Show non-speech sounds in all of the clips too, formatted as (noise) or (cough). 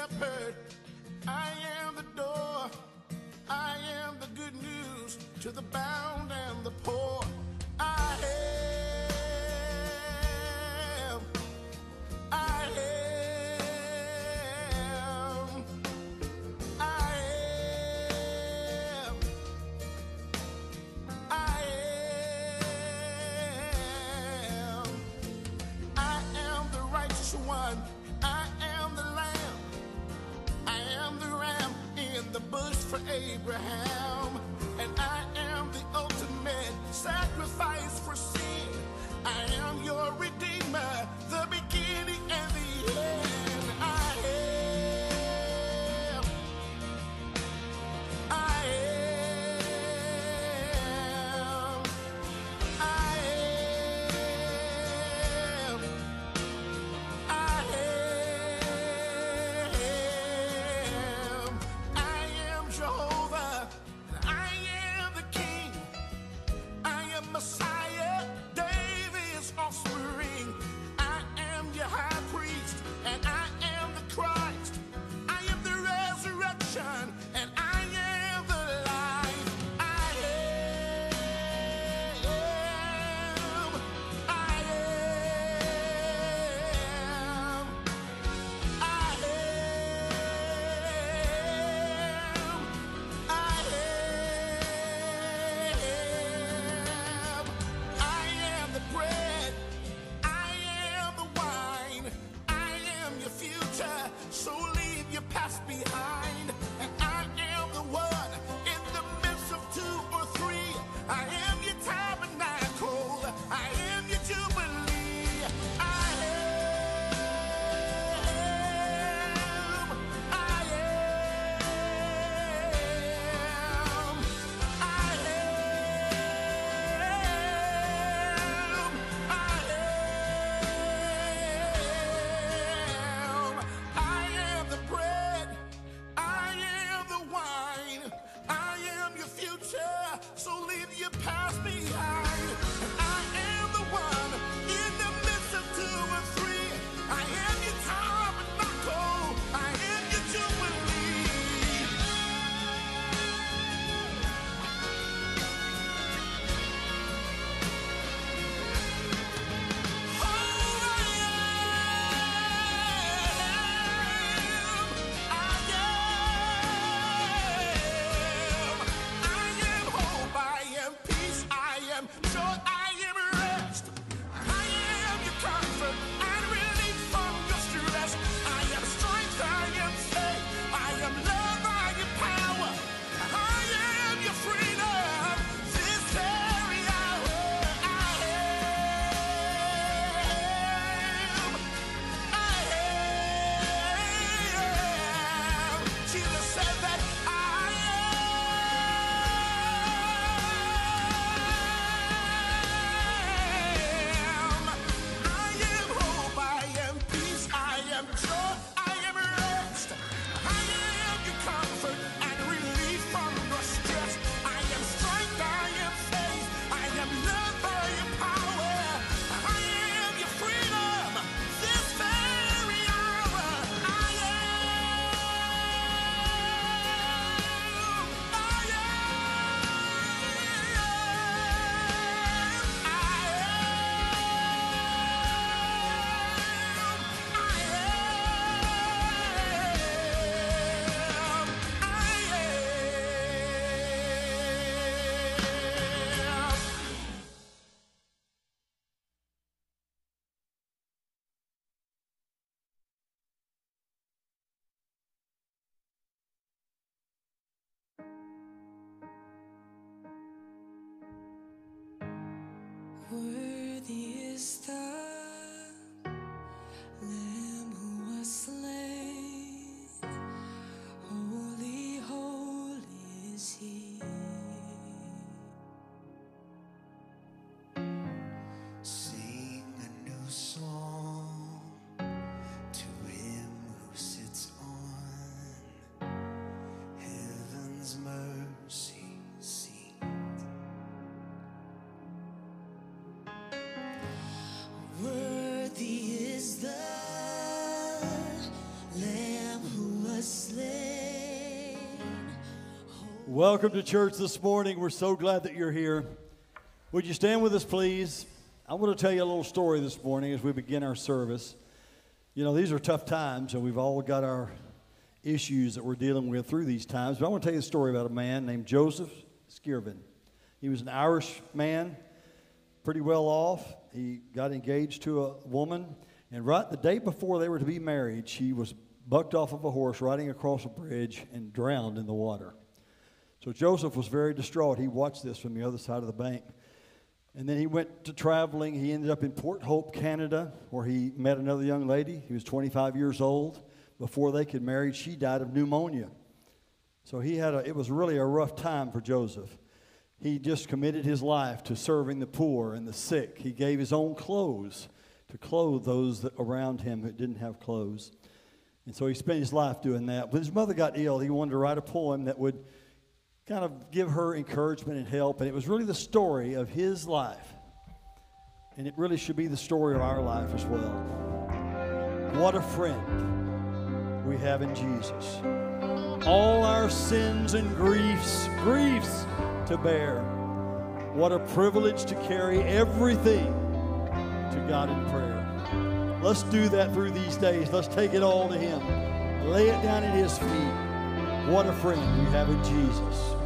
shepherd. I am the door. I am the good news to the bound and the poor. For Abraham. Welcome to church this morning. We're so glad that you're here. Would you stand with us, please? I want to tell you a little story this morning as we begin our service. You know, these are tough times, and we've all got our issues that we're dealing with through these times. But I want to tell you a story about a man named Joseph Scriven. He was an Irish man, pretty well off. He got engaged to a woman, and right the day before they were to be married, she was bucked off of a horse riding across a bridge and drowned in the water. So Joseph was very distraught. He watched this from the other side of the bank. And then he went to traveling. He ended up in Port Hope, Canada, where he met another young lady. He was 25 years old. Before they could marry, she died of pneumonia. So he had a, it was really a rough time for Joseph. He just committed his life to serving the poor and the sick. He gave his own clothes to clothe those around him that didn't have clothes. And so he spent his life doing that. When his mother got ill, he wanted to write a poem that would kind of give her encouragement and help. And it was really the story of his life. And it really should be the story of our life as well. What a friend we have in Jesus. All our sins and griefs, griefs to bear. What a privilege to carry everything to God in prayer. Let's do that through these days. Let's take it all to Him. Lay it down at His feet. What a friend we have in Jesus.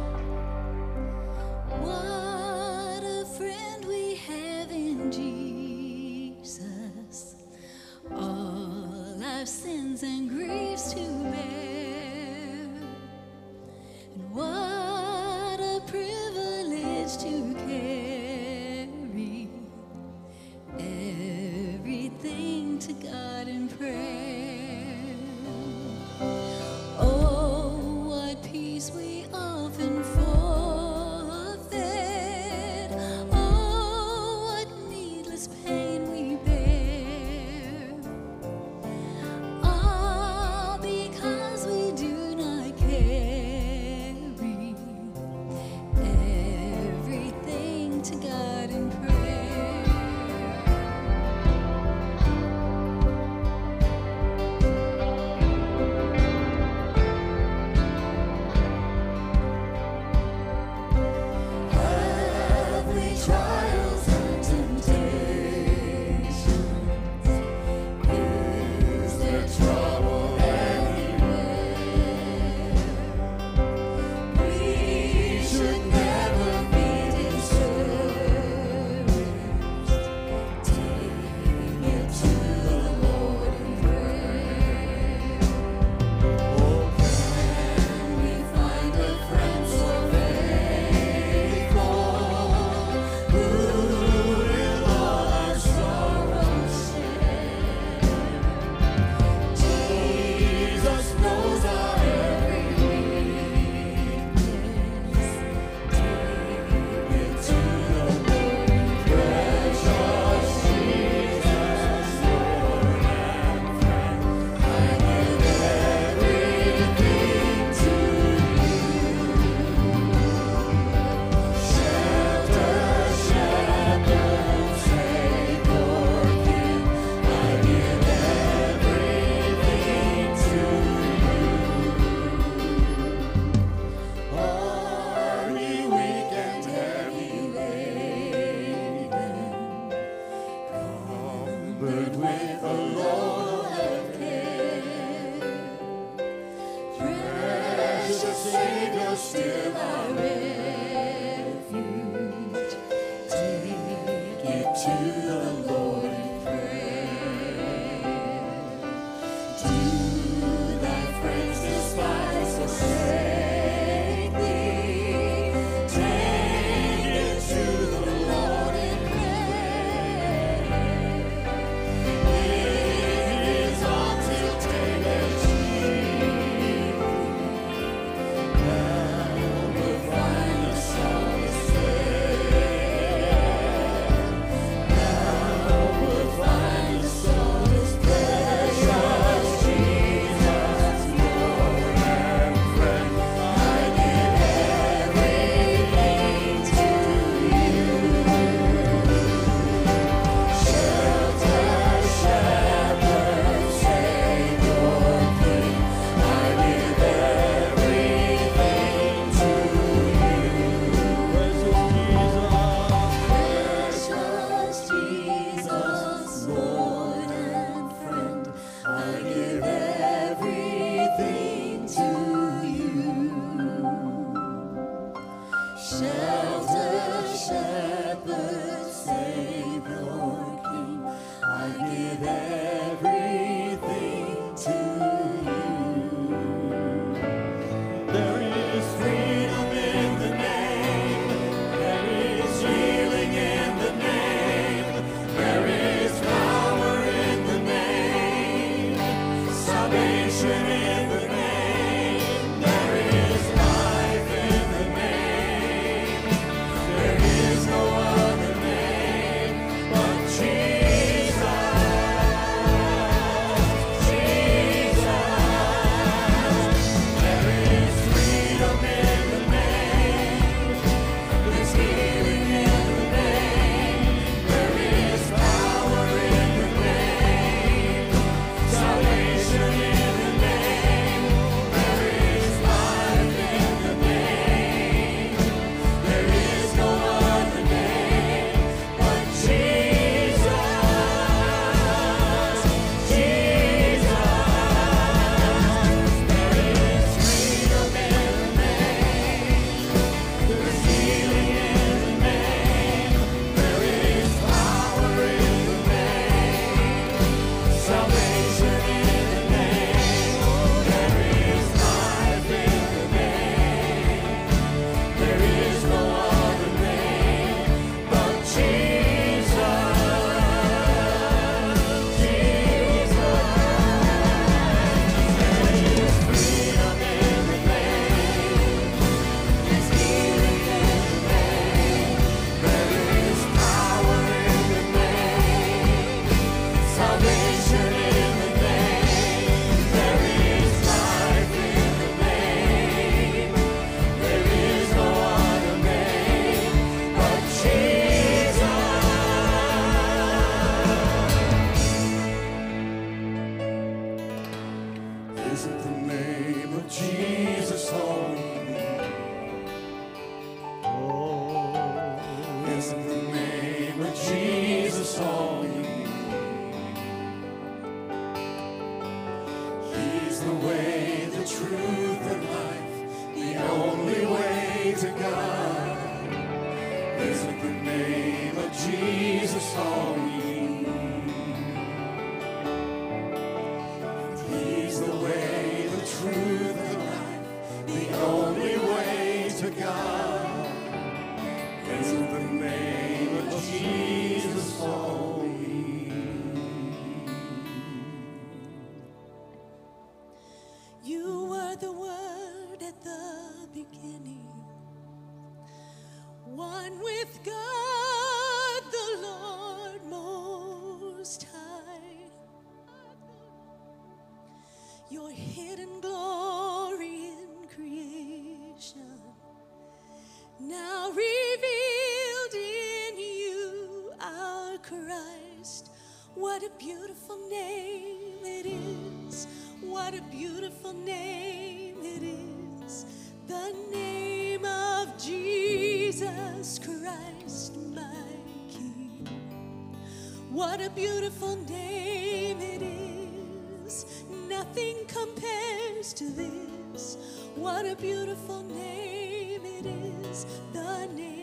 to this. What a beautiful name it is, the name.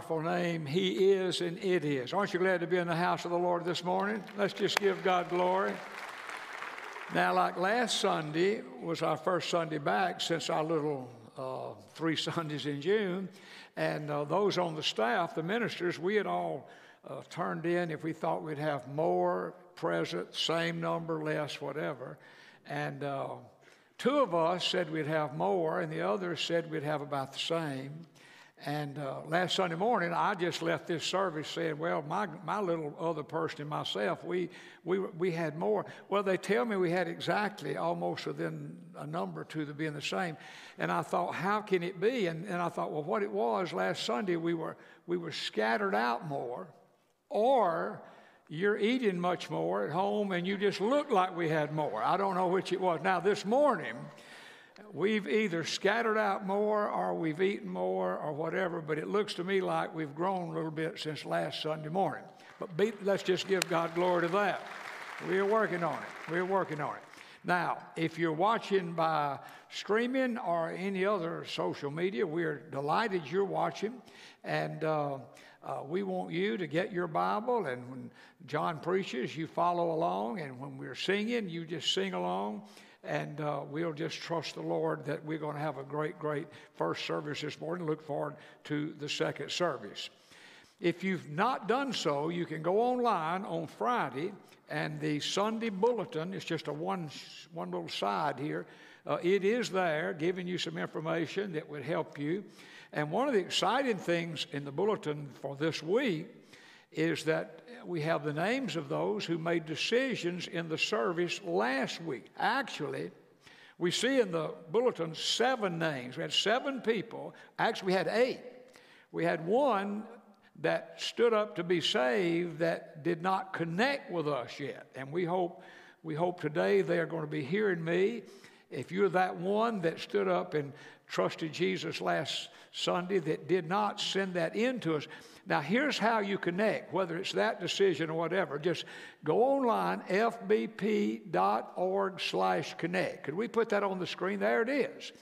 Powerful name He is and it is. Aren't you glad to be in the house of the Lord this morning? Let's just give God glory. Now, like last Sunday was our first Sunday back since our little uh, three (laughs) Sundays in June, and uh, those on the staff, the ministers, we had all uh, turned in if we thought we'd have more present, same number, less, whatever, and. Uh, Two of us said we'd have more, and the others said we'd have about the same. And uh, last Sunday morning, I just left this service saying, "Well, my my little other person and myself, we we we had more." Well, they tell me we had exactly almost within a number to the being the same. And I thought, how can it be? And and I thought, well, what it was last Sunday, we were we were scattered out more, or you're eating much more at home and you just look like we had more. I don't know which it was. Now, this morning, we've either scattered out more or we've eaten more or whatever, but it looks to me like we've grown a little bit since last Sunday morning. But be, let's just give God glory to that. We're working on it. We're working on it. Now, if you're watching by streaming or any other social media, we're delighted you're watching. And uh, uh, we want you to get your Bible, and when John preaches, you follow along, and when we're singing, you just sing along. And uh, we'll just trust the Lord that we're going to have a great, great first service this morning. Look forward to the second service. If you've not done so, you can go online on Friday, and the Sunday bulletin is just a one, one little side here. Uh, it is there, giving you some information that would help you. And one of the exciting things in the bulletin for this week is that we have the names of those who made decisions in the service last week. Actually, we see in the bulletin seven names. We had seven people. Actually, we had eight. We had one that stood up to be saved that did not connect with us yet. And we hope, we hope today they are going to be hearing me. If you're that one that stood up and trusted Jesus last Sunday that did not send that in to us. Now, here's how you connect, whether it's that decision or whatever. Just go online, fbp.org slash connect. Could we put that on the screen? There it is.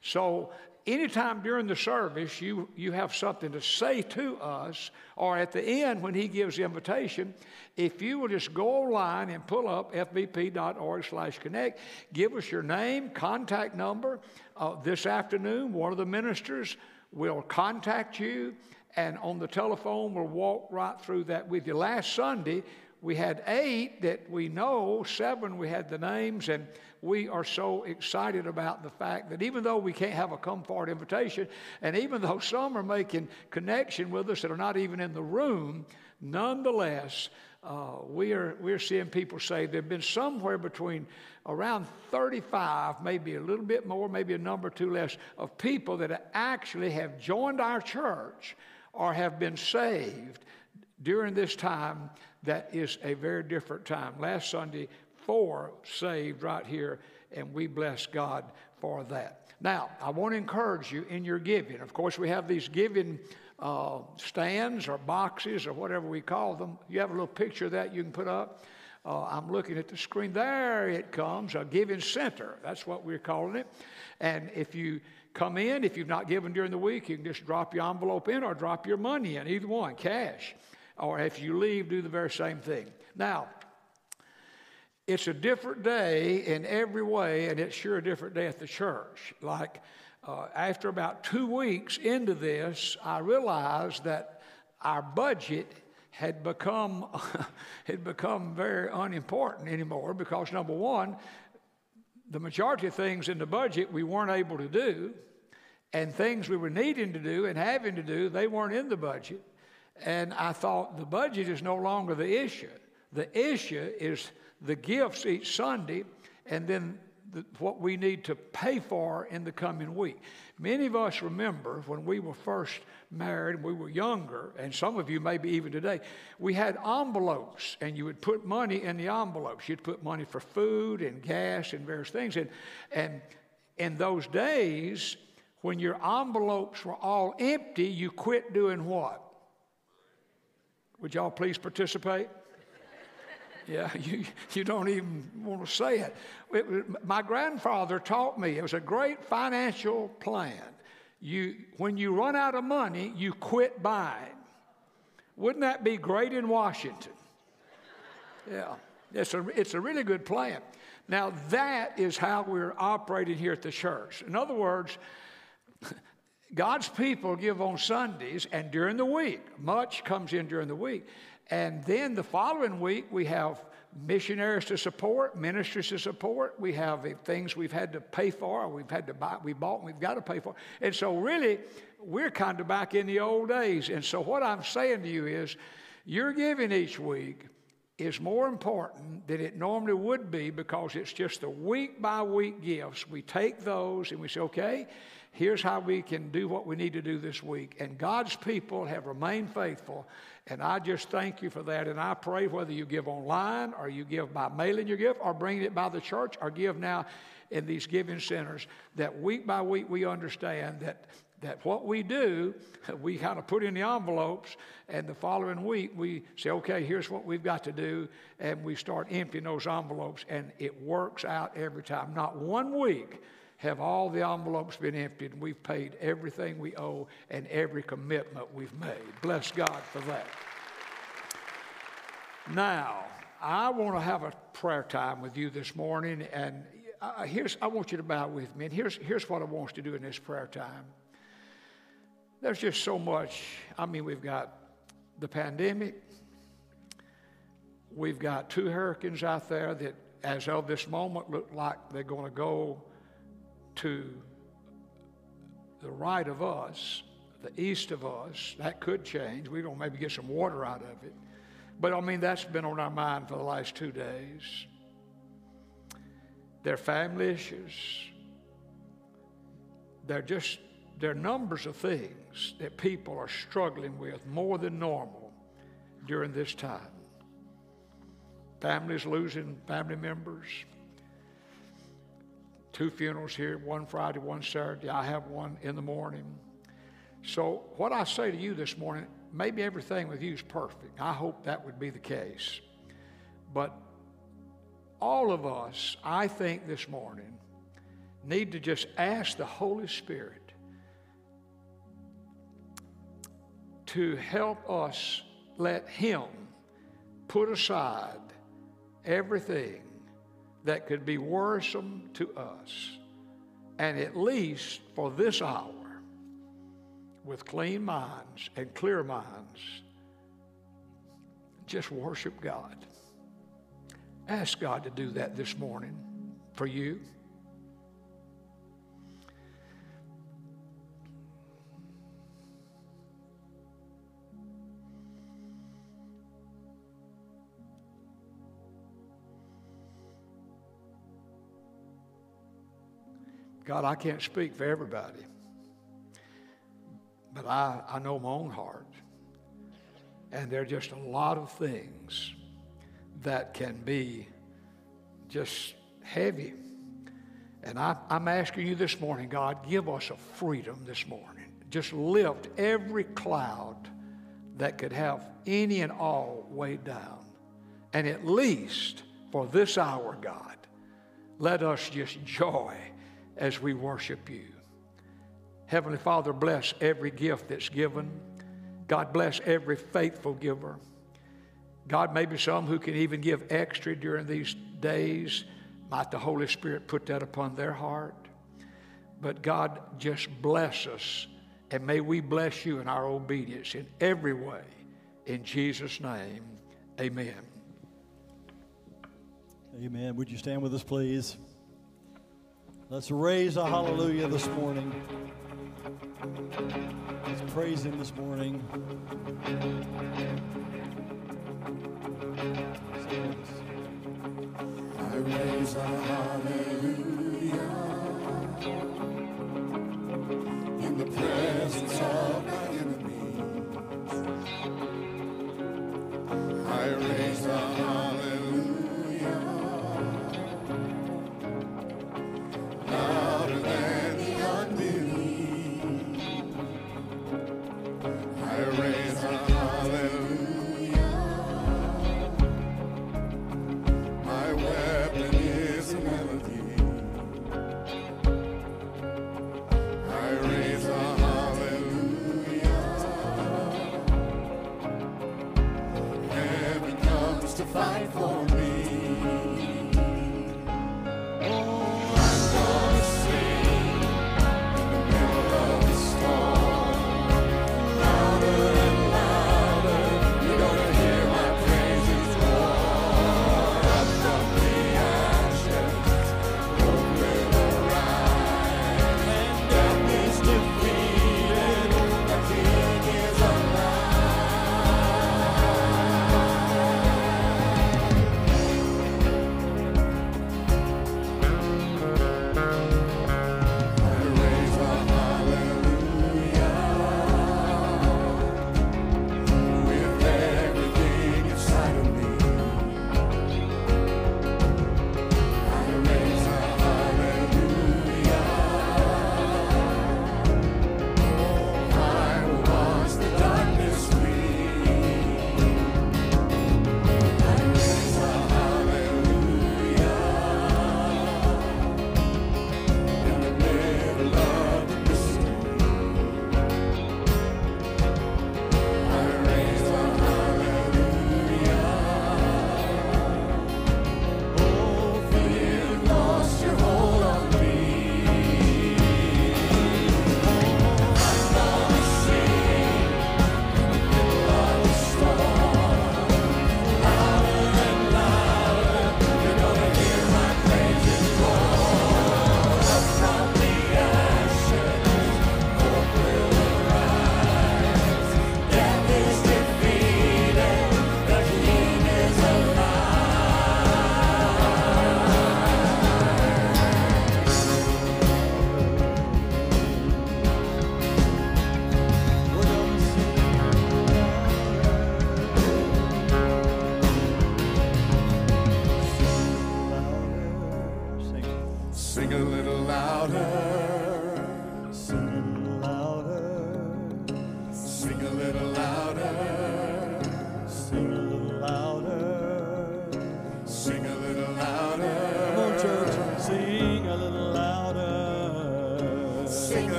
So anytime during the service you, you have something to say to us, or at the end when he gives the invitation, if you will just go online and pull up fbp.org slash connect, give us your name, contact number. Uh, this afternoon, one of the ministers will contact you, and on the telephone, we'll walk right through that with you. Last Sunday, we had eight that we know, seven we had the names, and we are so excited about the fact that even though we can't have a come forward invitation, and even though some are making connection with us that are not even in the room, nonetheless, uh, we are we're seeing people say there have been somewhere between around 35, maybe a little bit more, maybe a number or two less, of people that actually have joined our church or have been saved during this time that is a very different time. Last Sunday, four saved right here, and we bless God for that. Now, I want to encourage you in your giving. Of course, we have these giving uh, stands or boxes or whatever we call them. You have a little picture of that you can put up. Uh, I'm looking at the screen. There it comes, a giving center. That's what we're calling it. And if you come in, if you've not given during the week, you can just drop your envelope in or drop your money in, either one, cash. Or if you leave, do the very same thing. Now, it's a different day in every way, and it's sure a different day at the church. Like uh, after about two weeks into this, I realized that our budget had become (laughs) had become very unimportant anymore because number one, the majority of things in the budget we weren't able to do, and things we were needing to do and having to do, they weren't in the budget. And I thought the budget is no longer the issue. The issue is the gifts each Sunday, and then the, what we need to pay for in the coming week. Many of us remember when we were first married, and we were younger, and some of you maybe even today, we had envelopes, and you would put money in the envelopes. You'd put money for food and gas and various things. And, and in those days, when your envelopes were all empty, you quit doing what? Would y'all please participate? Yeah, (laughs) you, you don't even want to say it. it was, my grandfather taught me it was a great financial plan. You, when you run out of money, you quit buying. Wouldn't that be great in Washington? (laughs) Yeah, it's a, it's a really good plan. Now, that is how we're operating here at the church. In other words, (laughs) God's people give on Sundays and during the week. Much comes in during the week. And then the following week, we have missionaries to support, ministers to support. We have things we've had to pay for, we've had to buy, we bought, and we've got to pay for. And so, really, we're kind of back in the old days. And so, what I'm saying to you is, your giving each week is more important than it normally would be because it's just the week by week gifts. We take those and we say, okay, here's how we can do what we need to do this week. And God's people have remained faithful. And I just thank you for that. And I pray whether you give online or you give by mailing your gift or bringing it by the church or give now in these giving centers, that week by week we understand that that what we do, (laughs) we kind of put in the envelopes, and the following week we say, okay, here's what we've got to do, and we start emptying those envelopes, and it works out every time. Not one week have all the envelopes been emptied, and we've paid everything we owe and every commitment we've made. Bless God for that. Now, I want to have a prayer time with you this morning, and uh, here's I want you to bow with me, and here's here's what I want you to do in this prayer time. There's just so much. I mean, we've got the pandemic. We've got two hurricanes out there that, as of this moment, look like they're going to go to the right of us, the east of us. That could change. We're going to maybe get some water out of it. But I mean, that's been on our mind for the last two days. Their family issues. They're just there are numbers of things that people are struggling with more than normal during this time. Families losing family members. Two funerals here, one Friday, one Saturday. I have one in the morning. So, what I say to you this morning, maybe everything with you is perfect. I hope that would be the case. But all of us, I think this morning, need to just ask the Holy Spirit to help us let Him put aside everything that could be worrisome to us, and at least for this hour, with clean minds and clear minds, just worship God. Ask God to do that this morning for you. God, I can't speak for everybody, but I, I know my own heart. And there are just a lot of things that can be just heavy. And I, I'm asking you this morning, God, give us a freedom this morning. Just lift every cloud that could have any and all weighed down. And at least for this hour, God, let us just (laughs) joy as we worship you. Heavenly Father, bless every gift that's given. God bless every faithful giver. God, maybe some who can even give extra during these days. Might the Holy Spirit put that upon their heart? But God, just bless us, and may we bless you in our obedience in every way. In Jesus' name, amen. Amen. Would you stand with us, please? Let's raise a hallelujah this morning. Let's praise Him this morning. I raise a hallelujah in the presence of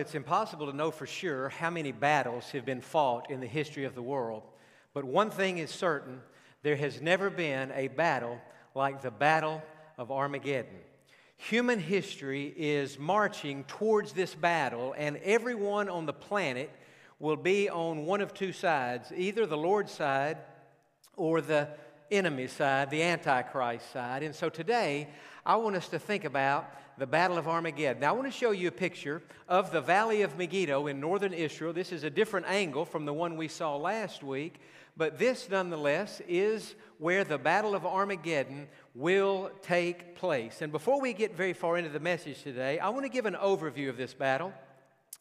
it's impossible to know for sure how many battles have been fought in the history of the world. But one thing is certain there has never been a battle like the Battle of Armageddon. Human history is marching towards this battle, and everyone on the planet will be on one of two sides either the Lord's side or the enemy side, the Antichrist side. And so today, I want us to think about the Battle of Armageddon. Now, I want to show you a picture of the Valley of Megiddo in northern Israel. This is a different angle from the one we saw last week, but this, nonetheless, is where the Battle of Armageddon will take place. And before we get very far into the message today, I want to give an overview of this battle.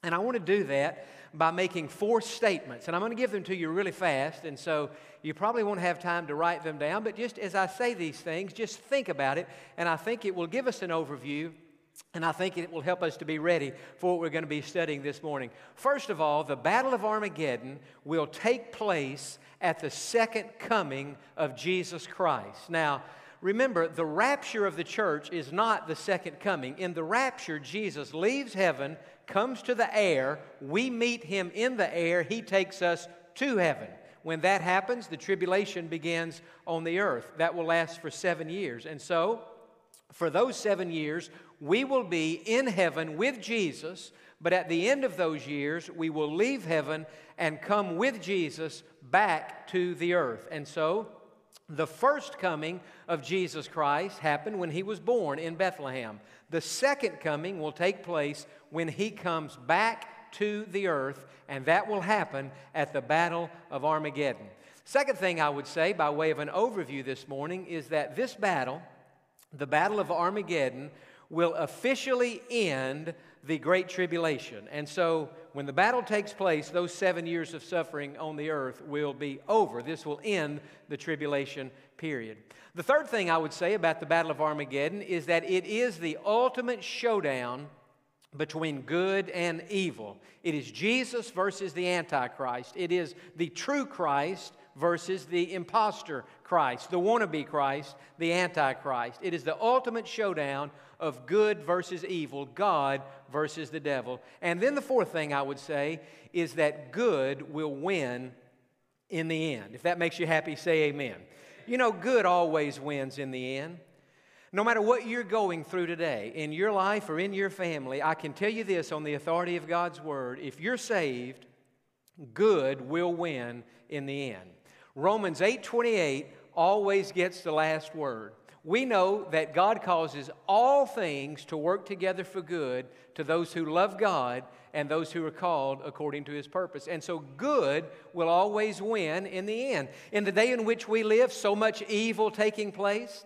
And I want to do that by making four statements. And I'm going to give them to you really fast. And so you probably won't have time to write them down. But just as I say these things, just think about it. And I think it will give us an overview. And I think it will help us to be ready for what we're going to be studying this morning. First of all, the Battle of Armageddon will take place at the second coming of Jesus Christ. Now, remember, the rapture of the church is not the second coming. In the rapture, Jesus leaves heaven, comes to the air, we meet him in the air, he takes us to heaven. When that happens, the tribulation begins on the earth. That will last for seven years. And so, for those seven years, we will be in heaven with Jesus, but at the end of those years, we will leave heaven and come with Jesus back to the earth. And so, the first coming of Jesus Christ happened when he was born in Bethlehem. The second coming will take place when he comes back to the earth, and that will happen at the Battle of Armageddon. Second thing I would say, by way of an overview this morning, is that this battle, the Battle of Armageddon, will officially end the Great Tribulation. And so when the battle takes place, those seven years of suffering on the earth will be over. This will end the tribulation period. The third thing I would say about the Battle of Armageddon is that it is the ultimate showdown between good and evil. It is Jesus versus the Antichrist. It is the true Christ versus the impostor Christ, the wannabe Christ, the Antichrist. It is the ultimate showdown of good versus evil, God versus the devil. And then the fourth thing I would say is that good will win in the end. If that makes you happy, say amen. You know, good always wins in the end. No matter what you're going through today in your life or in your family, I can tell you this on the authority of God's Word if you're saved, good will win in the end. Romans 8:28 always gets the last word. We know that God causes all things to work together for good to those who love God and those who are called according to his purpose. And so good will always win in the end. In the day in which we live, so much evil taking place,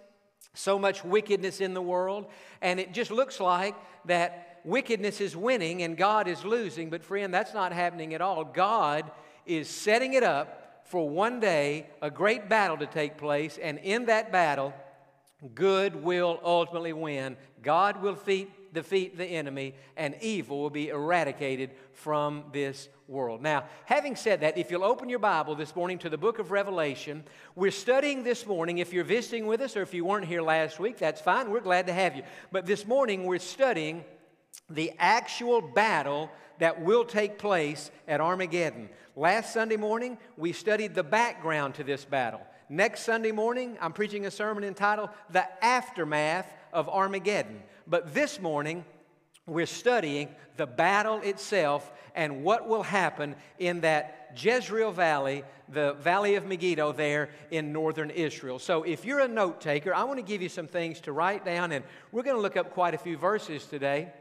so much wickedness in the world, and it just looks like that wickedness is winning and God is losing. But, friend, that's not happening at all. God is setting it up for one day a great battle to take place, and in that battle, good will ultimately win. God will defeat, defeat the enemy, and evil will be eradicated from this world. Now, having said that, if you'll open your Bible this morning to the book of Revelation, we're studying this morning. If you're visiting with us or if you weren't here last week, that's fine. We're glad to have you. But this morning, we're studying the actual battle that will take place at Armageddon. Last Sunday morning, we studied the background to this battle. Next Sunday morning, I'm preaching a sermon entitled The Aftermath of Armageddon. But this morning, we're studying the battle itself and what will happen in that Jezreel Valley, the Valley of Megiddo, there in northern Israel. So, if you're a note taker, I want to give you some things to write down, and we're going to look up quite a few verses today.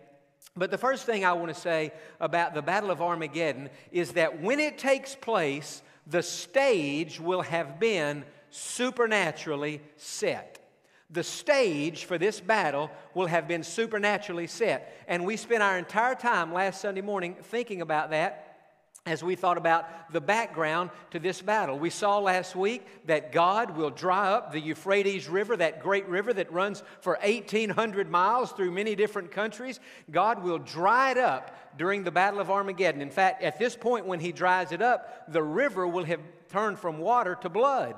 But the first thing I want to say about the Battle of Armageddon is that when it takes place, the stage will have been supernaturally set. The stage for this battle will have been supernaturally set. And we spent our entire time last Sunday morning thinking about that as we thought about the background to this battle. We saw last week that God will dry up the Euphrates River, that great river that runs for 1,800 miles through many different countries. God will dry it up during the Battle of Armageddon. In fact, at this point, when He dries it up, the river will have turned from water to blood.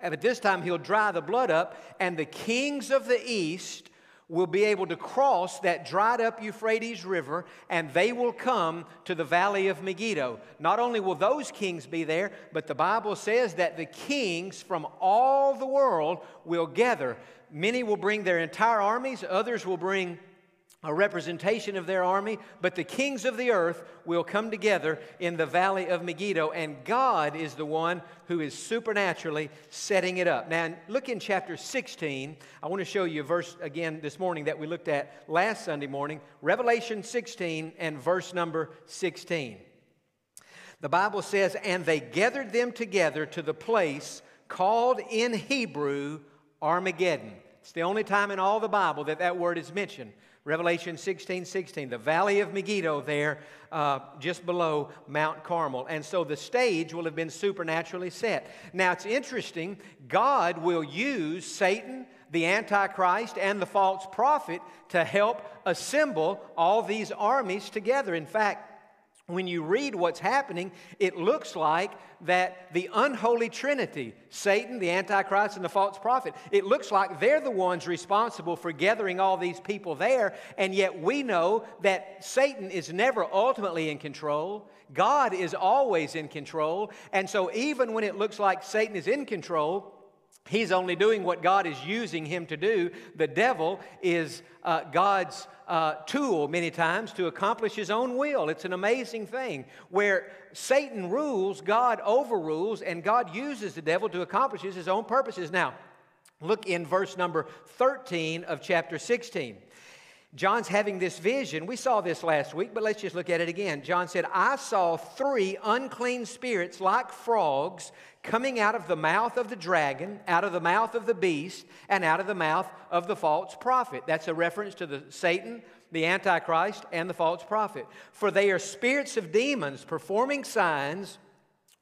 At this time, He'll dry the blood up, and the kings of the east will be able to cross that dried up Euphrates River and they will come to the valley of Megiddo. Not only will those kings be there, but the Bible says that the kings from all the world will gather. Many will bring their entire armies, others will bring a representation of their army, but the kings of the earth will come together in the valley of Megiddo, and God is the one who is supernaturally setting it up. Now, look in chapter 16. I want to show you a verse again this morning that we looked at last Sunday morning Revelation 16 and verse number 16. The Bible says, And they gathered them together to the place called in Hebrew Armageddon. It's the only time in all the Bible that that word is mentioned. Revelation 16 16, the valley of Megiddo there, uh, just below Mount Carmel. And so the stage will have been supernaturally set. Now it's interesting, God will use Satan, the Antichrist, and the false prophet to help assemble all these armies together. In fact, when you read what's happening, it looks like that the unholy trinity, Satan, the Antichrist, and the false prophet, it looks like they're the ones responsible for gathering all these people there, and yet we know that Satan is never ultimately in control. God is always in control. And so even when it looks like Satan is in control, He's only doing what God is using him to do. The devil is uh, God's uh, tool many times to accomplish his own will. It's an amazing thing. Where Satan rules, God overrules, and God uses the devil to accomplish his own purposes. Now, look in verse number 13 of chapter 16. John's having this vision. We saw this last week, but let's just look at it again. John said, I saw three unclean spirits like frogs coming out of the mouth of the dragon, out of the mouth of the beast, and out of the mouth of the false prophet. That's a reference to the Satan, the Antichrist and the false prophet. For they are spirits of demons performing signs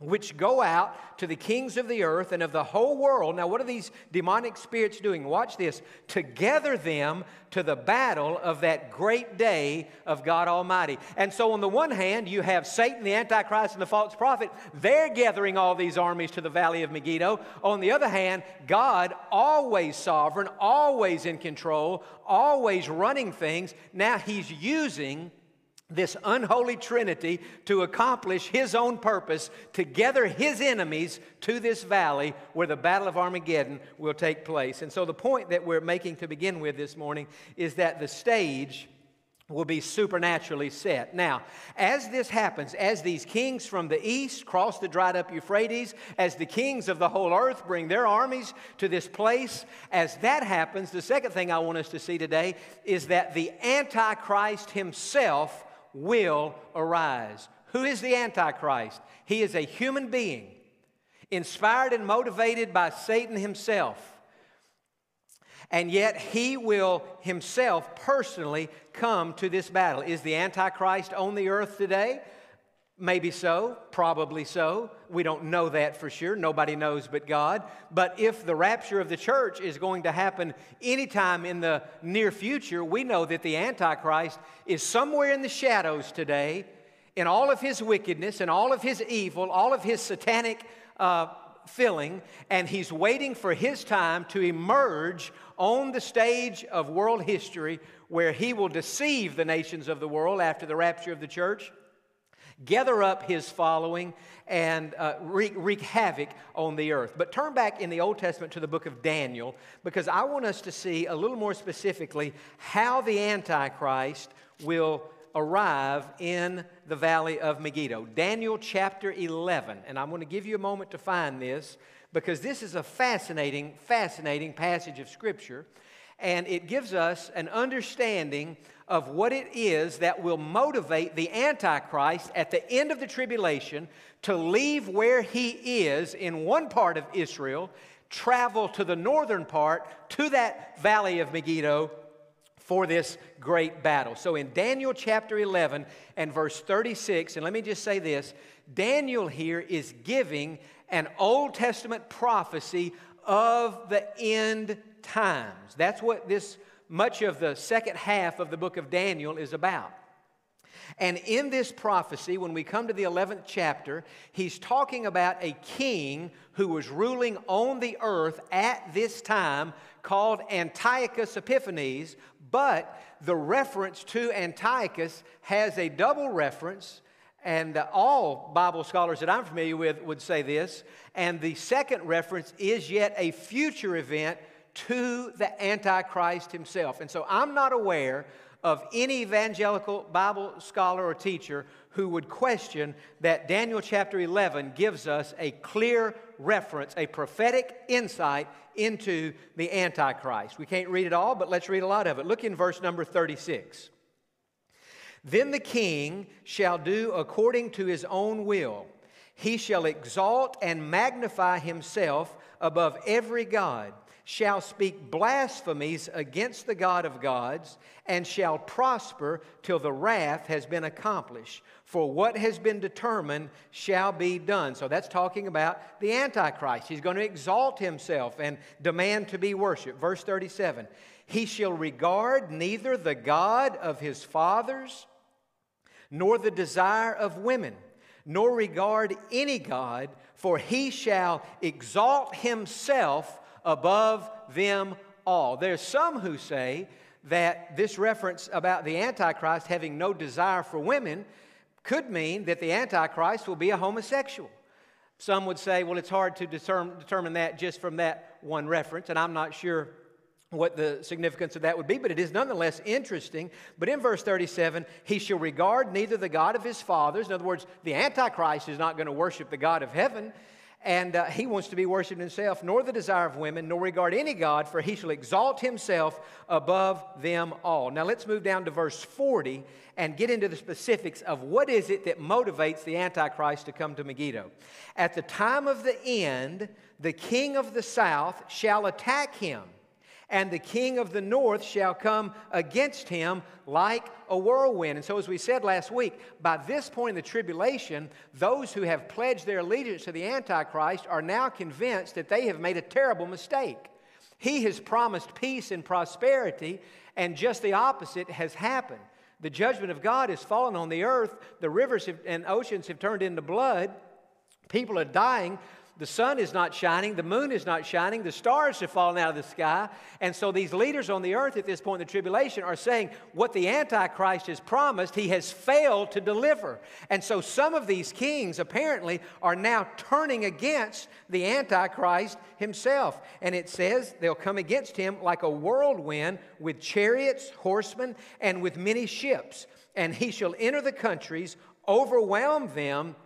which go out to the kings of the earth and of the whole world. Now, what are these demonic spirits doing? Watch this to gather them to the battle of that great day of God Almighty. And so, on the one hand, you have Satan, the Antichrist, and the false prophet. They're gathering all these armies to the valley of Megiddo. On the other hand, God, always sovereign, always in control, always running things, now He's using this unholy trinity to accomplish his own purpose to gather his enemies to this valley where the battle of armageddon will take place and so the point that we're making to begin with this morning is that the stage will be supernaturally set. Now, as this happens, as these kings from the east cross the dried up Euphrates, as the kings of the whole earth bring their armies to this place, as that happens, the second thing I want us to see today is that the Antichrist himself will arise. Who is the Antichrist? He is a human being, inspired and motivated by Satan himself. And yet he will himself personally come to this battle. Is the Antichrist on the earth today? Maybe so, probably so. We don't know that for sure. Nobody knows but God. But if the rapture of the church is going to happen anytime in the near future, we know that the Antichrist is somewhere in the shadows today in all of his wickedness and all of his evil, all of his satanic uh, filling, and he's waiting for his time to emerge on the stage of world history where he will deceive the nations of the world after the rapture of the church gather up his following, and uh, wreak, wreak havoc on the earth. But turn back in the Old Testament to the book of Daniel, because I want us to see a little more specifically how the Antichrist will arrive in the valley of Megiddo. Daniel chapter 11. And I'm going to give you a moment to find this because this is a fascinating, fascinating passage of Scripture. And it gives us an understanding of what it is that will motivate the Antichrist at the end of the tribulation to leave where he is in one part of Israel, travel to the northern part, to that valley of Megiddo for this great battle. So in Daniel chapter 11 and verse 36, and let me just say this Daniel here is giving an Old Testament prophecy of the end times. That's what this much of the second half of the book of Daniel is about. And in this prophecy, when we come to the 11th chapter, he's talking about a king who was ruling on the earth at this time called Antiochus Epiphanes. But the reference to Antiochus has a double reference, and all Bible scholars that I'm familiar with would say this. And the second reference is yet a future event to the Antichrist himself. And so I'm not aware of any evangelical Bible scholar or teacher who would question that Daniel chapter 11 gives us a clear reference, a prophetic insight into the Antichrist. We can't read it all, but let's read a lot of it. Look in verse number 36. Then the king shall do according to his own will. He shall exalt and magnify himself above every God shall speak blasphemies against the God of gods, and shall prosper till the wrath has been accomplished. For what has been determined shall be done. So that's talking about the Antichrist. He's going to exalt himself and demand to be worshiped. Verse 37 He shall regard neither the God of his fathers, nor the desire of women, nor regard any God, for he shall exalt himself above them all. There's some who say that this reference about the Antichrist having no desire for women could mean that the Antichrist will be a homosexual. Some would say, well, it's hard to determine, that just from that one reference, and I'm not sure what the significance of that would be, but it is nonetheless interesting. But in verse 37, he shall regard neither the God of his fathers, in other words, the Antichrist is not going to worship the God of heaven and uh, he wants to be worshiped himself, nor the desire of women, nor regard any God, for he shall exalt himself above them all. Now let's move down to verse 40 and get into the specifics of what is it that motivates the Antichrist to come to Megiddo. At the time of the end, the king of the south shall attack him and the king of the north shall come against him like a whirlwind. And so, as we said last week, by this point in the tribulation, those who have pledged their allegiance to the Antichrist are now convinced that they have made a terrible mistake. He has promised peace and prosperity, and just the opposite has happened. The judgment of God has fallen on the earth, the rivers have, and oceans have turned into blood, people are dying. The sun is not shining, the moon is not shining, the stars have fallen out of the sky. And so these leaders on the earth at this point in the tribulation are saying what the Antichrist has promised, he has failed to deliver. And so some of these kings apparently are now turning against the Antichrist himself. And it says they'll come against him like a whirlwind with chariots, horsemen, and with many ships. And he shall enter the countries, overwhelm them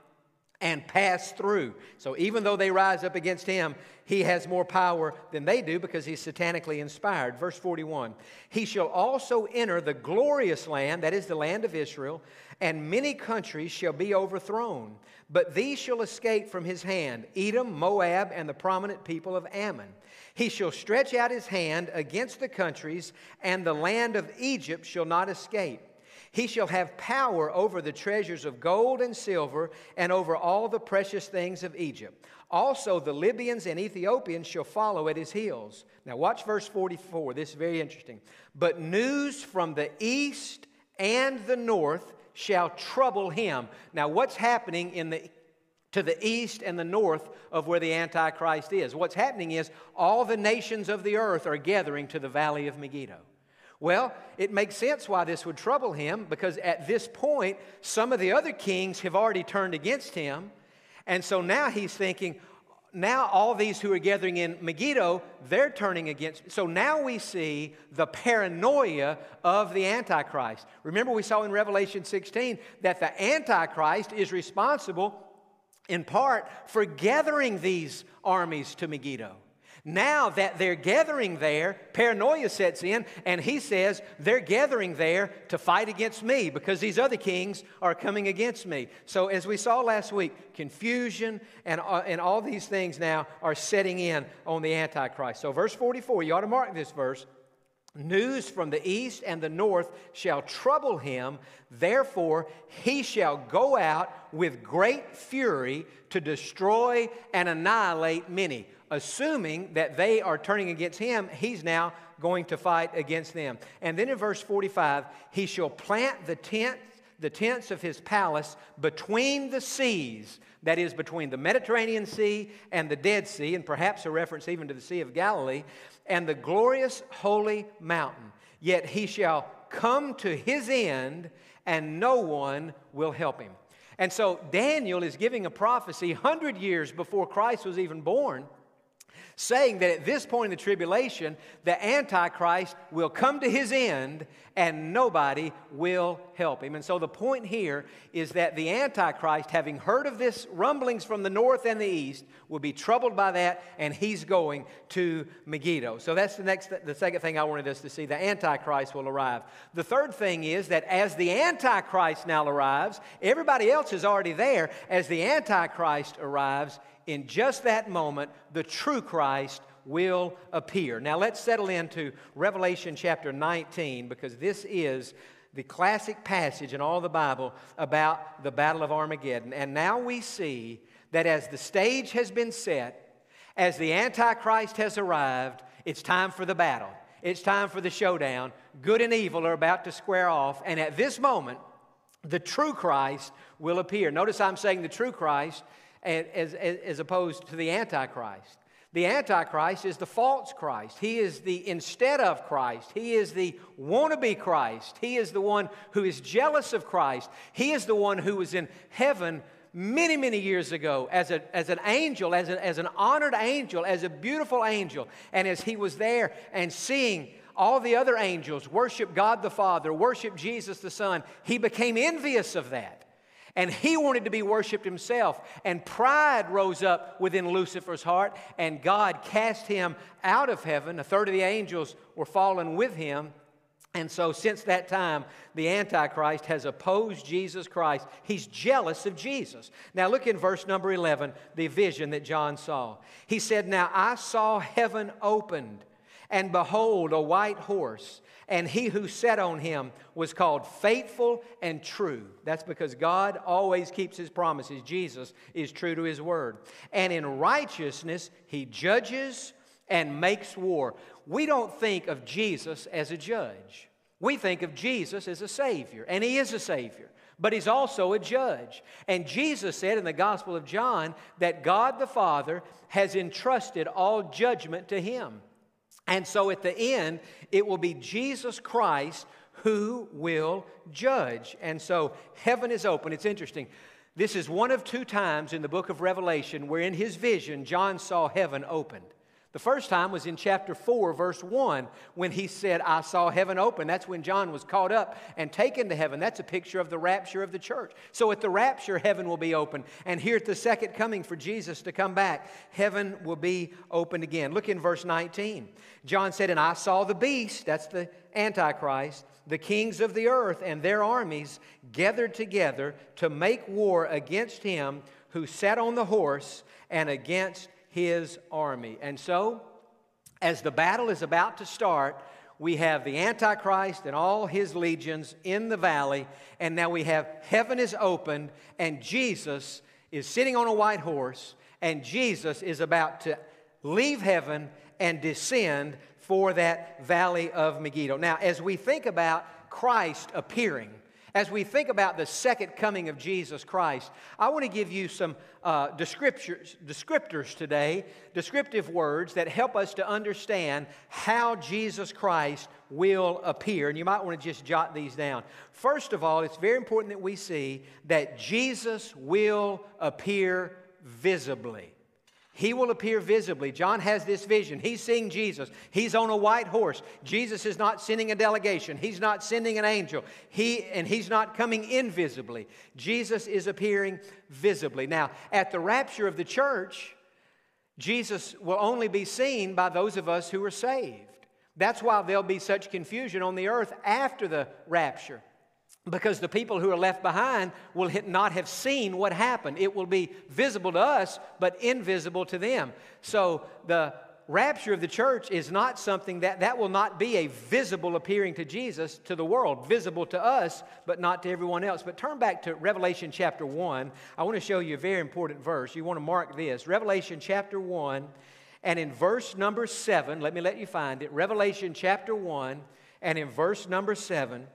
and pass through. So even though they rise up against him, he has more power than they do because he's satanically inspired. Verse 41 He shall also enter the glorious land, that is the land of Israel, and many countries shall be overthrown. But these shall escape from his hand Edom, Moab, and the prominent people of Ammon. He shall stretch out his hand against the countries, and the land of Egypt shall not escape. He shall have power over the treasures of gold and silver and over all the precious things of Egypt. Also, the Libyans and Ethiopians shall follow at his heels. Now, watch verse 44. This is very interesting. But news from the east and the north shall trouble him. Now, what's happening in the to the east and the north of where the Antichrist is. What's happening is all the nations of the earth are gathering to the valley of Megiddo. Well, it makes sense why this would trouble him because at this point, some of the other kings have already turned against him. And so now he's thinking, now all these who are gathering in Megiddo, they're turning against. So now we see the paranoia of the Antichrist. Remember, we saw in Revelation 16 that the Antichrist is responsible in part for gathering these armies to Megiddo. Now that they're gathering there, paranoia sets in, and he says they're gathering there to fight against me because these other kings are coming against me. So, as we saw last week, confusion and, uh, and all these things now are setting in on the Antichrist. So, verse 44, you ought to mark this verse. News from the east and the north shall trouble him, therefore he shall go out with great fury to destroy and annihilate many assuming that they are turning against him, he's now going to fight against them. And then in verse 45, he shall plant the tent, the tents of his palace between the seas, that is, between the Mediterranean Sea and the Dead Sea, and perhaps a reference even to the Sea of Galilee, and the glorious holy mountain. Yet he shall come to his end, and no one will help him. And so Daniel is giving a prophecy 100 years before Christ was even born saying that at this point in the tribulation, the Antichrist will come to his end and nobody will help him. And so the point here is that the Antichrist, having heard of this rumblings from the north and the east, will be troubled by that and he's going to Megiddo. So that's the next the second thing I wanted us to see. The Antichrist will arrive. The third thing is that as the Antichrist now arrives, everybody else is already there. As the Antichrist arrives, in just that moment, the true Christ will appear. Now let's settle into Revelation chapter 19 because this is the classic passage in all the Bible about the Battle of Armageddon. And now we see that as the stage has been set, as the Antichrist has arrived, it's time for the battle. It's time for the showdown. Good and evil are about to square off. And at this moment, the true Christ will appear. Notice I'm saying the true Christ as, as, opposed to the Antichrist. The Antichrist is the false Christ. He is the instead of Christ. He is the wannabe Christ. He is the one who is jealous of Christ. He is the one who was in heaven many, many years ago as, a, as an angel, as, a, as an honored angel, as a beautiful angel. And as he was there and seeing all the other angels worship God the Father, worship Jesus the Son, he became envious of that. And he wanted to be worshiped himself. And pride rose up within Lucifer's heart, and God cast him out of heaven. A third of the angels were fallen with him. And so, since that time, the Antichrist has opposed Jesus Christ. He's jealous of Jesus. Now, look in verse number 11, the vision that John saw. He said, Now I saw heaven opened And behold, a white horse, and he who sat on him was called faithful and true. That's because God always keeps his promises. Jesus is true to his word. And in righteousness, he judges and makes war. We don't think of Jesus as a judge. We think of Jesus as a Savior, and He is a Savior, but He's also a judge. And Jesus said in the Gospel of John that God the Father has entrusted all judgment to Him. And so at the end, it will be Jesus Christ who will judge. And so heaven is open. It's interesting. This is one of two times in the book of Revelation where in his vision, John saw heaven opened. The first time was in chapter 4, verse 1, when he said, I saw heaven open. That's when John was caught up and taken to heaven. That's a picture of the rapture of the church. So at the rapture, heaven will be open. And here at the second coming for Jesus to come back, heaven will be opened again. Look in verse 19. John said, And I saw the beast, that's the Antichrist, the kings of the earth and their armies gathered together to make war against him who sat on the horse and against his army. And so, as the battle is about to start, we have the Antichrist and all his legions in the valley, and now we have heaven is opened, and Jesus is sitting on a white horse, and Jesus is about to leave heaven and descend for that valley of Megiddo. Now, as we think about Christ appearing, as we think about the second coming of Jesus Christ, I want to give you some uh, descriptors, descriptors today, descriptive words that help us to understand how Jesus Christ will appear. And you might want to just jot these down. First of all, it's very important that we see that Jesus will appear visibly. He will appear visibly. John has this vision. He's seeing Jesus. He's on a white horse. Jesus is not sending a delegation. He's not sending an angel. He and he's not coming invisibly. Jesus is appearing visibly. Now, at the rapture of the church, Jesus will only be seen by those of us who are saved. That's why there'll be such confusion on the earth after the rapture because the people who are left behind will not have seen what happened. It will be visible to us, but invisible to them. So the rapture of the church is not something that that will not be a visible appearing to Jesus to the world, visible to us, but not to everyone else. But turn back to Revelation chapter 1. I want to show you a very important verse. You want to mark this. Revelation chapter 1 and in verse number 7, let me let you find it. Revelation chapter 1 and in verse number 7,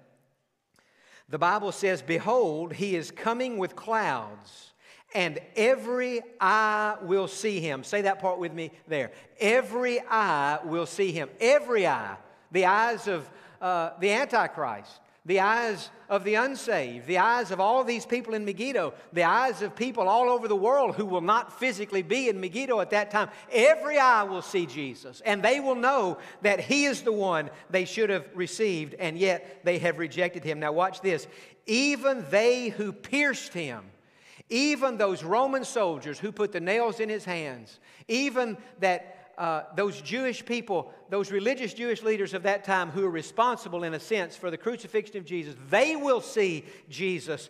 the Bible says, Behold, he is coming with clouds, and every eye will see him. Say that part with me there. Every eye will see him. Every eye. The eyes of uh, the Antichrist, the eyes of the unsaved, the eyes of all these people in Megiddo, the eyes of people all over the world who will not physically be in Megiddo at that time. Every eye will see Jesus, and they will know that He is the one they should have received, and yet they have rejected Him. Now, watch this. Even they who pierced Him, even those Roman soldiers who put the nails in His hands, even that uh, those Jewish people, those religious Jewish leaders of that time who are responsible, in a sense, for the crucifixion of Jesus, they will see Jesus.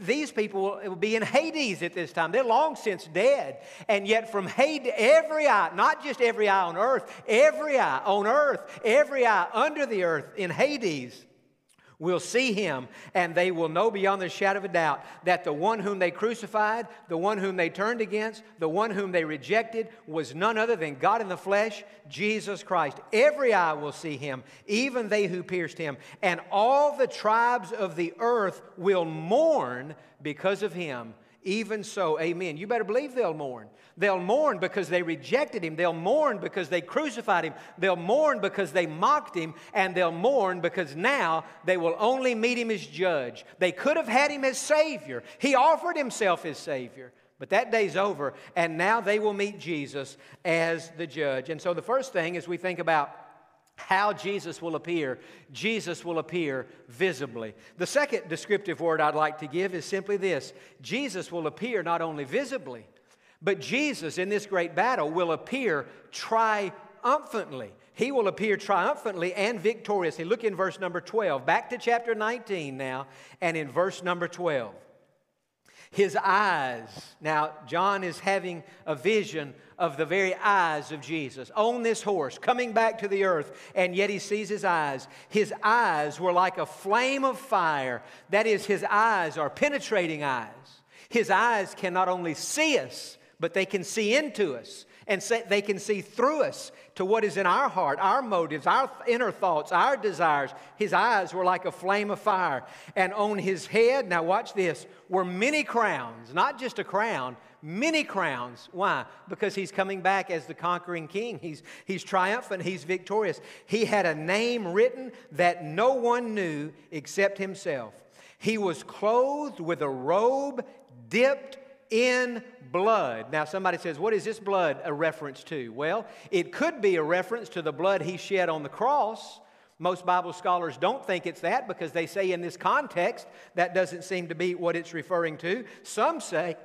These people will be in Hades at this time. They're long since dead. And yet, from Hades, every eye, not just every eye on earth, every eye on earth, every eye under the earth in Hades, will see him, and they will know beyond the shadow of a doubt that the one whom they crucified, the one whom they turned against, the one whom they rejected was none other than God in the flesh, Jesus Christ. Every eye will see him, even they who pierced him, and all the tribes of the earth will mourn because of him. Even so, amen. You better believe they'll mourn. They'll mourn because they rejected him. They'll mourn because they crucified him. They'll mourn because they mocked him. And they'll mourn because now they will only meet him as judge. They could have had him as Savior. He offered himself as Savior. But that day's over, and now they will meet Jesus as the judge. And so the first thing is we think about how Jesus will appear, Jesus will appear visibly. The second descriptive word I'd like to give is simply this Jesus will appear not only visibly, but Jesus in this great battle will appear triumphantly. He will appear triumphantly and victoriously. Look in verse number 12. Back to chapter 19 now, and in verse number 12. His eyes. Now, John is having a vision of the very eyes of Jesus on this horse, coming back to the earth, and yet he sees his eyes. His eyes were like a flame of fire. That is, his eyes are penetrating eyes. His eyes can not only see us, but they can see into us and they can see through us to what is in our heart, our motives, our inner thoughts, our desires. His eyes were like a flame of fire. And on his head, now watch this, were many crowns, not just a crown, many crowns. Why? Because he's coming back as the conquering king. He's, he's triumphant, he's victorious. He had a name written that no one knew except himself. He was clothed with a robe dipped in blood. Now, somebody says, What is this blood a reference to? Well, it could be a reference to the blood he shed on the cross. Most Bible scholars don't think it's that because they say in this context that doesn't seem to be what it's referring to. Some say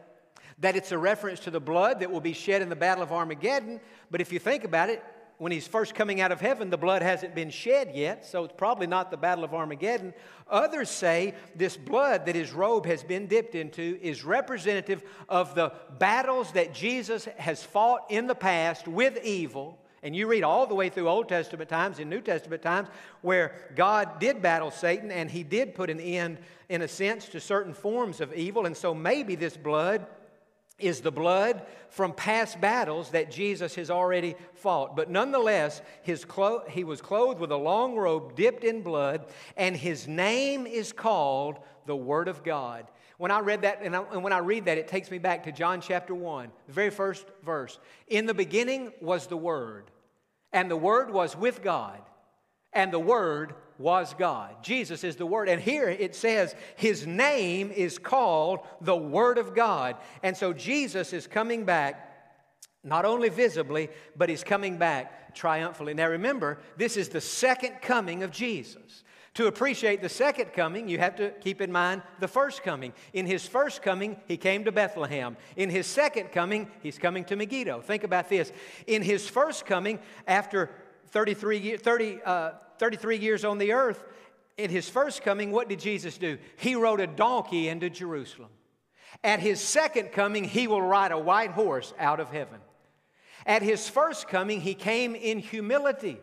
that it's a reference to the blood that will be shed in the Battle of Armageddon. But if you think about it, when he's first coming out of heaven, the blood hasn't been shed yet, so it's probably not the Battle of Armageddon. Others say this blood that his robe has been dipped into is representative of the battles that Jesus has fought in the past with evil. And you read all the way through Old Testament times and New Testament times where God did battle Satan and he did put an end, in a sense, to certain forms of evil. And so maybe this blood is the blood from past battles that Jesus has already fought. But nonetheless, his clo- he was clothed with a long robe dipped in blood, and his name is called the Word of God. When I read that, and, I, and when I read that, it takes me back to John chapter 1, the very first verse. In the beginning was the Word, and the Word was with God, and the Word was God. Jesus is the Word. And here it says his name is called the Word of God. And so Jesus is coming back. Not only visibly, but he's coming back triumphantly. Now remember, this is the second coming of Jesus. To appreciate the second coming, you have to keep in mind the first coming. In his first coming, he came to Bethlehem. In his second coming, he's coming to Megiddo. Think about this. In his first coming, after 33, 30, uh, 33 years on the earth, in his first coming, what did Jesus do? He rode a donkey into Jerusalem. At his second coming, he will ride a white horse out of heaven. At his first coming, he came in humility.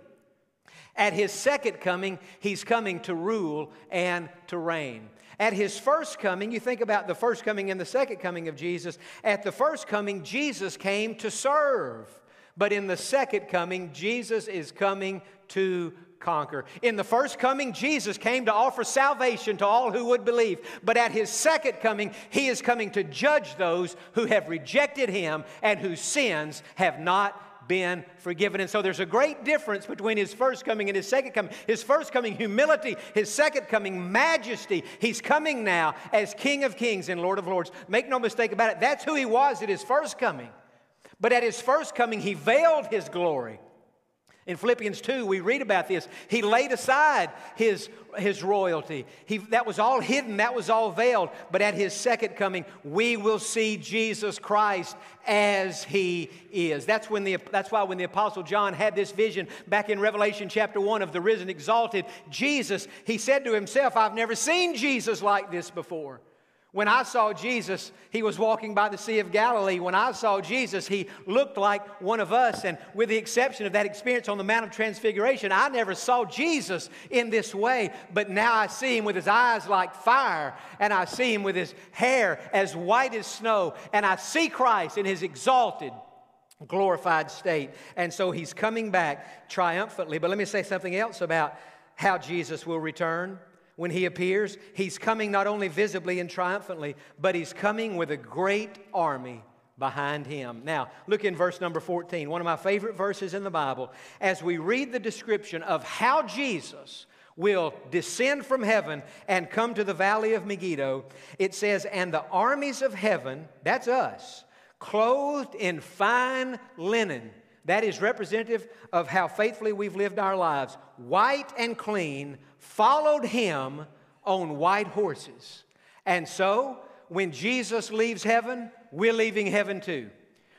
At his second coming, he's coming to rule and to reign. At his first coming, you think about the first coming and the second coming of Jesus. At the first coming, Jesus came to serve. But in the second coming, Jesus is coming to conquer. In the first coming, Jesus came to offer salvation to all who would believe. But at his second coming, he is coming to judge those who have rejected him and whose sins have not been forgiven. And so there's a great difference between his first coming and his second coming. His first coming, humility. His second coming, majesty. He's coming now as King of Kings and Lord of Lords. Make no mistake about it. That's who he was at his first coming. But at his first coming, he veiled his glory. In Philippians 2, we read about this. He laid aside his, his royalty. He, that was all hidden, that was all veiled. But at his second coming, we will see Jesus Christ as he is. That's, when the, that's why when the Apostle John had this vision back in Revelation chapter 1 of the risen, exalted Jesus, he said to himself, I've never seen Jesus like this before. When I saw Jesus, he was walking by the Sea of Galilee. When I saw Jesus, he looked like one of us. And with the exception of that experience on the Mount of Transfiguration, I never saw Jesus in this way. But now I see him with his eyes like fire, and I see him with his hair as white as snow, and I see Christ in his exalted, glorified state. And so he's coming back triumphantly. But let me say something else about how Jesus will return when he appears, he's coming not only visibly and triumphantly, but he's coming with a great army behind him. Now, look in verse number 14, one of my favorite verses in the Bible. As we read the description of how Jesus will descend from heaven and come to the valley of Megiddo, it says, And the armies of heaven, that's us, clothed in fine linen. That is representative of how faithfully we've lived our lives, white and clean, followed him on white horses. And so, when Jesus leaves heaven, we're leaving heaven too.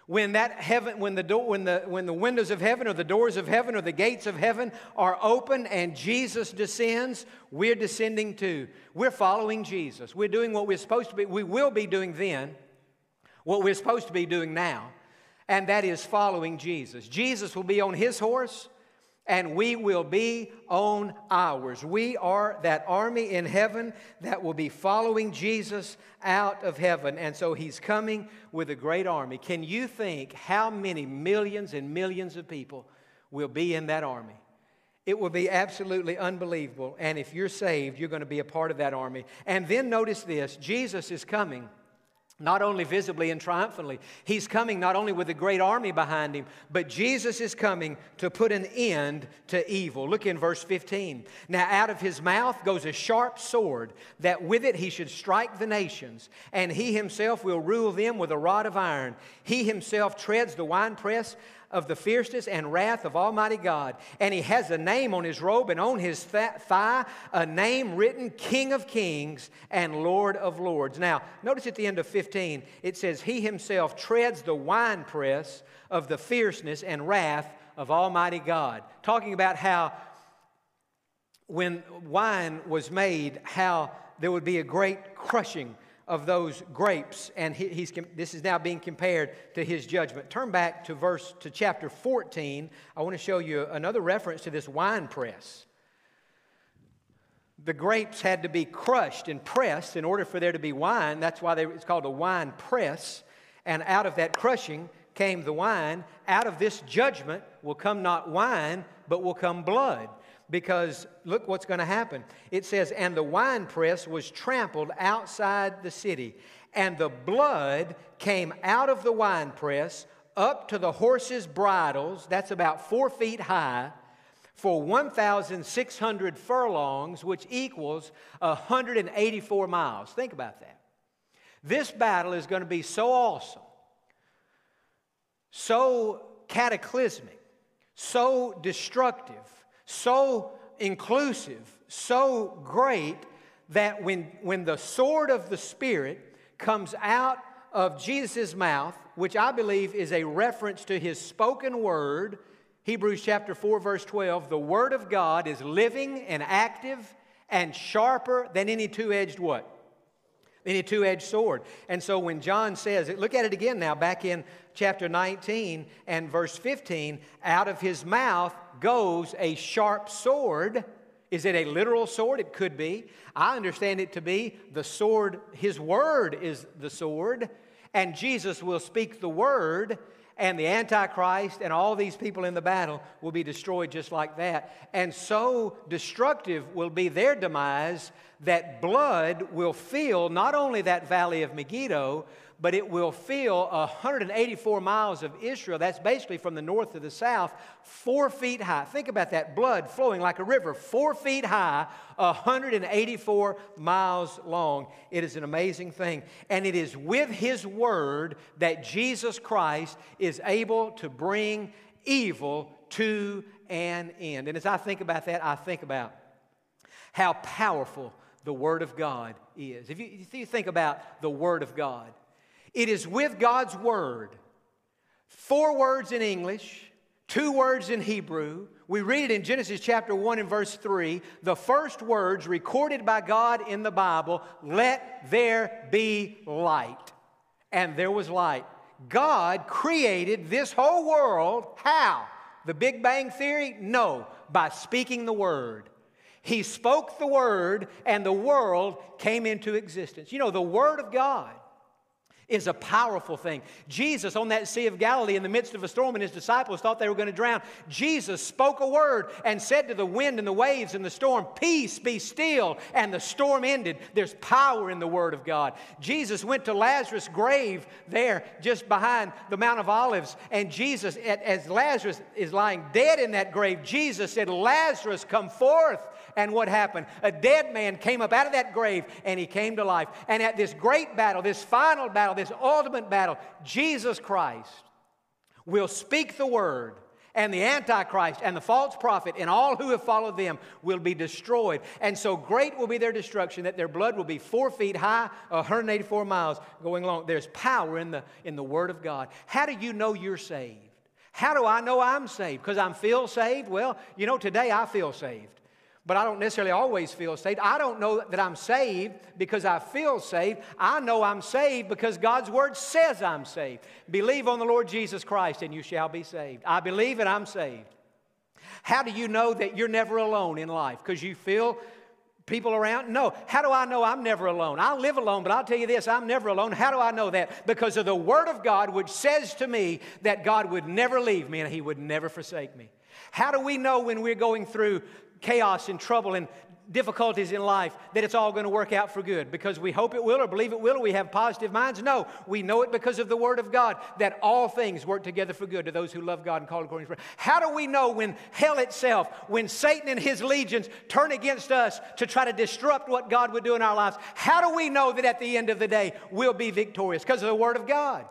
When that heaven, when the door, when the when the windows of heaven or the doors of heaven or the gates of heaven are open and Jesus descends, we're descending too. We're following Jesus. We're doing what we're supposed to be. We will be doing then what we're supposed to be doing now, and that is following Jesus. Jesus will be on his horse and we will be on ours. We are that army in heaven that will be following Jesus out of heaven. And so he's coming with a great army. Can you think how many millions and millions of people will be in that army? It will be absolutely unbelievable. And if you're saved, you're going to be a part of that army. And then notice this Jesus is coming not only visibly and triumphantly. He's coming not only with a great army behind him, but Jesus is coming to put an end to evil. Look in verse 15. Now, out of his mouth goes a sharp sword, that with it he should strike the nations, and he himself will rule them with a rod of iron. He himself treads the winepress of the fierceness and wrath of Almighty God. And he has a name on his robe and on his thigh, a name written King of Kings and Lord of Lords. Now, notice at the end of 15, it says, He himself treads the winepress of the fierceness and wrath of Almighty God. Talking about how when wine was made, how there would be a great crushing of those grapes, and he, he's, this is now being compared to his judgment. Turn back to verse to chapter 14. I want to show you another reference to this wine press. The grapes had to be crushed and pressed in order for there to be wine. That's why they, it's called a wine press. And out of that crushing came the wine. Out of this judgment will come not wine, but will come blood because look what's going to happen. It says, And the winepress was trampled outside the city, and the blood came out of the winepress up to the horses' bridles, that's about four feet high, for 1,600 furlongs, which equals 184 miles. Think about that. This battle is going to be so awesome, so cataclysmic, so destructive so inclusive, so great that when, when the sword of the Spirit comes out of Jesus' mouth, which I believe is a reference to his spoken word, Hebrews chapter 4, verse 12, the word of God is living and active and sharper than any two edged what? Any two edged sword. And so when John says, look at it again now, back in chapter 19 and verse 15, out of his mouth goes a sharp sword. Is it a literal sword? It could be. I understand it to be the sword, his word is the sword, and Jesus will speak the word, and the Antichrist and all these people in the battle will be destroyed just like that. And so destructive will be their demise that blood will fill not only that valley of Megiddo, but it will fill 184 miles of Israel. That's basically from the north to the south, four feet high. Think about that blood flowing like a river, four feet high, 184 miles long. It is an amazing thing. And it is with His Word that Jesus Christ is able to bring evil to an end. And as I think about that, I think about how powerful the Word of God is. If you, if you think about the Word of God, it is with God's Word, four words in English, two words in Hebrew. We read it in Genesis chapter 1 and verse 3. The first words recorded by God in the Bible let there be light. And there was light. God created this whole world. How? The Big Bang Theory? No, by speaking the Word. He spoke the Word, and the world came into existence. You know, the Word of God is a powerful thing. Jesus, on that Sea of Galilee, in the midst of a storm, and his disciples thought they were going to drown, Jesus spoke a word and said to the wind and the waves and the storm, Peace, be still. And the storm ended. There's power in the word of God. Jesus went to Lazarus' grave there, just behind the Mount of Olives. And Jesus, as Lazarus is lying dead in that grave, Jesus said, Lazarus, come forth. And what happened? A dead man came up out of that grave and he came to life. And at this great battle, this final battle, this ultimate battle, Jesus Christ will speak the word And the Antichrist and the false prophet and all who have followed them will be destroyed. And so great will be their destruction that their blood will be four feet high, 184 miles going along. There's power in the, in the Word of God. How do you know you're saved? How do I know I'm saved? Because I'm feel saved? Well, you know, today I feel saved but I don't necessarily always feel saved. I don't know that I'm saved because I feel saved. I know I'm saved because God's Word says I'm saved. Believe on the Lord Jesus Christ and you shall be saved. I believe and I'm saved. How do you know that you're never alone in life? Because you feel people around? No. How do I know I'm never alone? I live alone, but I'll tell you this I'm never alone. How do I know that? Because of the Word of God, which says to me that God would never leave me and He would never forsake me. How do we know when we're going through chaos and trouble and difficulties in life that it's all going to work out for good. Because we hope it will or believe it will or we have positive minds? No. We know it because of the word of god that all things work together for good to those who love god and call according to his how do we know when hell itself when satan and his legions turn against us to try to disrupt what god would do in our lives? How do we know that at the end of the day we'll be victorious? Because of the word of god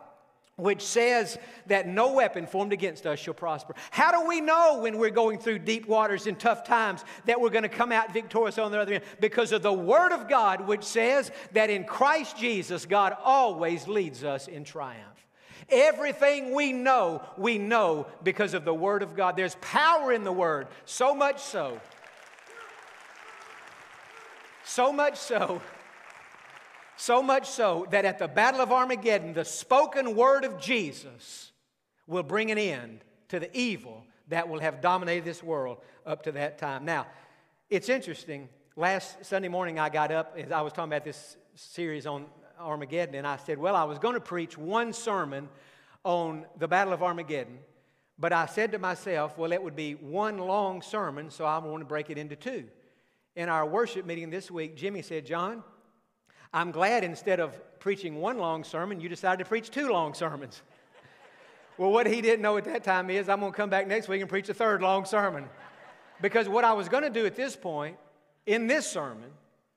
which says that no weapon formed against us shall prosper. How do we know when we're going through deep waters and tough times that we're going to come out victorious on the other end? Because of the Word of God, which says that in Christ Jesus, God always leads us in triumph. Everything we know, we know because of the Word of God. There's power in the Word, so much so. So much so so much so that at the Battle of Armageddon, the spoken word of Jesus will bring an end to the evil that will have dominated this world up to that time. Now, it's interesting. Last Sunday morning, I got up as I was talking about this series on Armageddon, and I said, Well, I was going to preach one sermon on the Battle of Armageddon, but I said to myself, Well, it would be one long sermon, so I want to break it into two. In our worship meeting this week, Jimmy said, Jon, I'm glad instead of preaching one long sermon, you decided to preach two long sermons. well, what he didn't know at that time is I'm going to come back next week and preach a third long sermon. Because what I was going to do at this point in this sermon,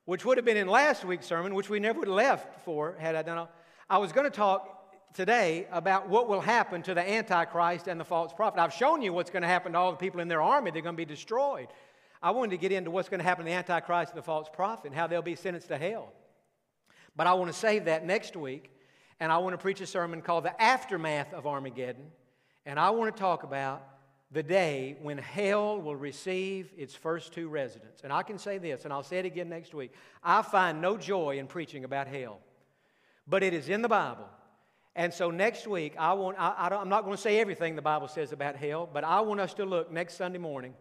which would have been in last week's sermon, which we never would have left for had I done all, I was going to talk today about what will happen to the Antichrist and the false prophet. I've shown you what's going to happen to all the people in their army. They're going to be destroyed. I wanted to get into what's going to happen to the Antichrist and the false prophet and how they'll be sentenced to hell. But I want to save that next week, and I want to preach a sermon called The Aftermath of Armageddon. And I want to talk about the day when hell will receive its first two residents. And I can say this, and I'll say it again next week I find no joy in preaching about hell, but it is in the Bible. And so next week, I want, I, I am not going to say everything the Bible says about hell, but I want us to look next Sunday morning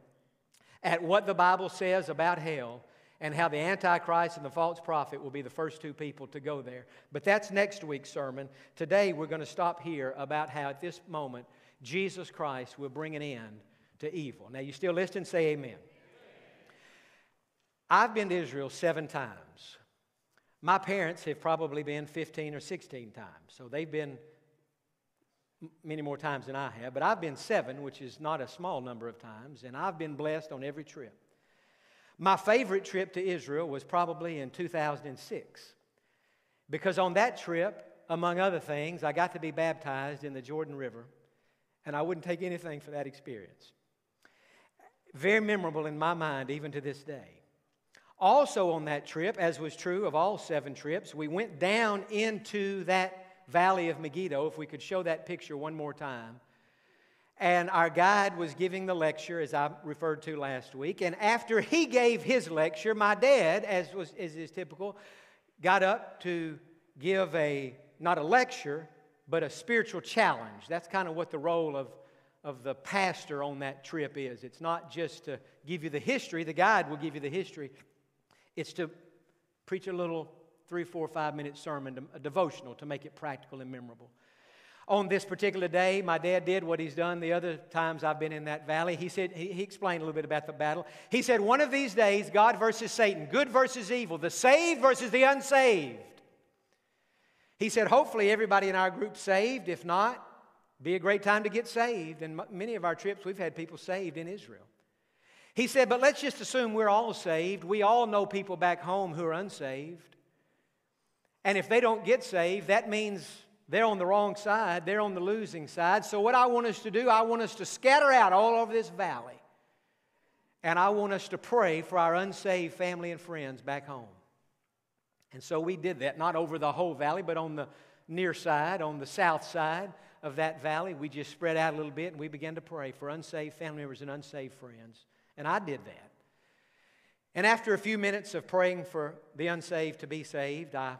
at what the Bible says about hell and how the Antichrist and the false prophet will be the first two people to go there. But that's next week's sermon. Today we're going to stop here about how at this moment Jesus Christ will bring an end to evil. Now, you still listening? Say amen. I've been to Israel seven times. My parents have probably been 15 or 16 times, so they've been many more times than I have, but I've been seven, which is not a small number of times, and I've been blessed on every trip. My favorite trip to Israel was probably in 2006 because on that trip, among other things, I got to be baptized in the Jordan River, and I wouldn't take anything for that experience. Very memorable in my mind, even to this day. Also, on that trip, as was true of all seven trips, we went down into that valley of Megiddo. If we could show that picture one more time. And our guide was giving the lecture, as I referred to last week. And after he gave his lecture, my dad, as, was, as is typical, got up to give a, not a lecture, but a spiritual challenge. That's kind of what the role of, of the pastor on that trip is. It's not just to give you the history, the guide will give you the history, it's to preach a little three, four, five minute sermon, a devotional to make it practical and memorable. On this particular day, my dad did what he's done the other times I've been in that valley. He said, he, he explained a little bit about the battle. He said, one of these days, God versus Satan, good versus evil, the saved versus the unsaved. He said, hopefully everybody in our group saved. If not, be a great time to get saved. And many of our trips, we've had people saved in Israel. He said, but let's just assume we're all saved. We all know people back home who are unsaved. And if they don't get saved, that means They're on the wrong side, they're on the losing side. So, what I want us to do, I want us to scatter out all over this valley. And I want us to pray for our unsaved family and friends back home. And so we did that, not over the whole valley, but on the near side, on the south side of that valley. We just spread out a little bit and we began to pray for unsaved family members and unsaved friends. And I did that. And after a few minutes of praying for the unsaved to be saved, I,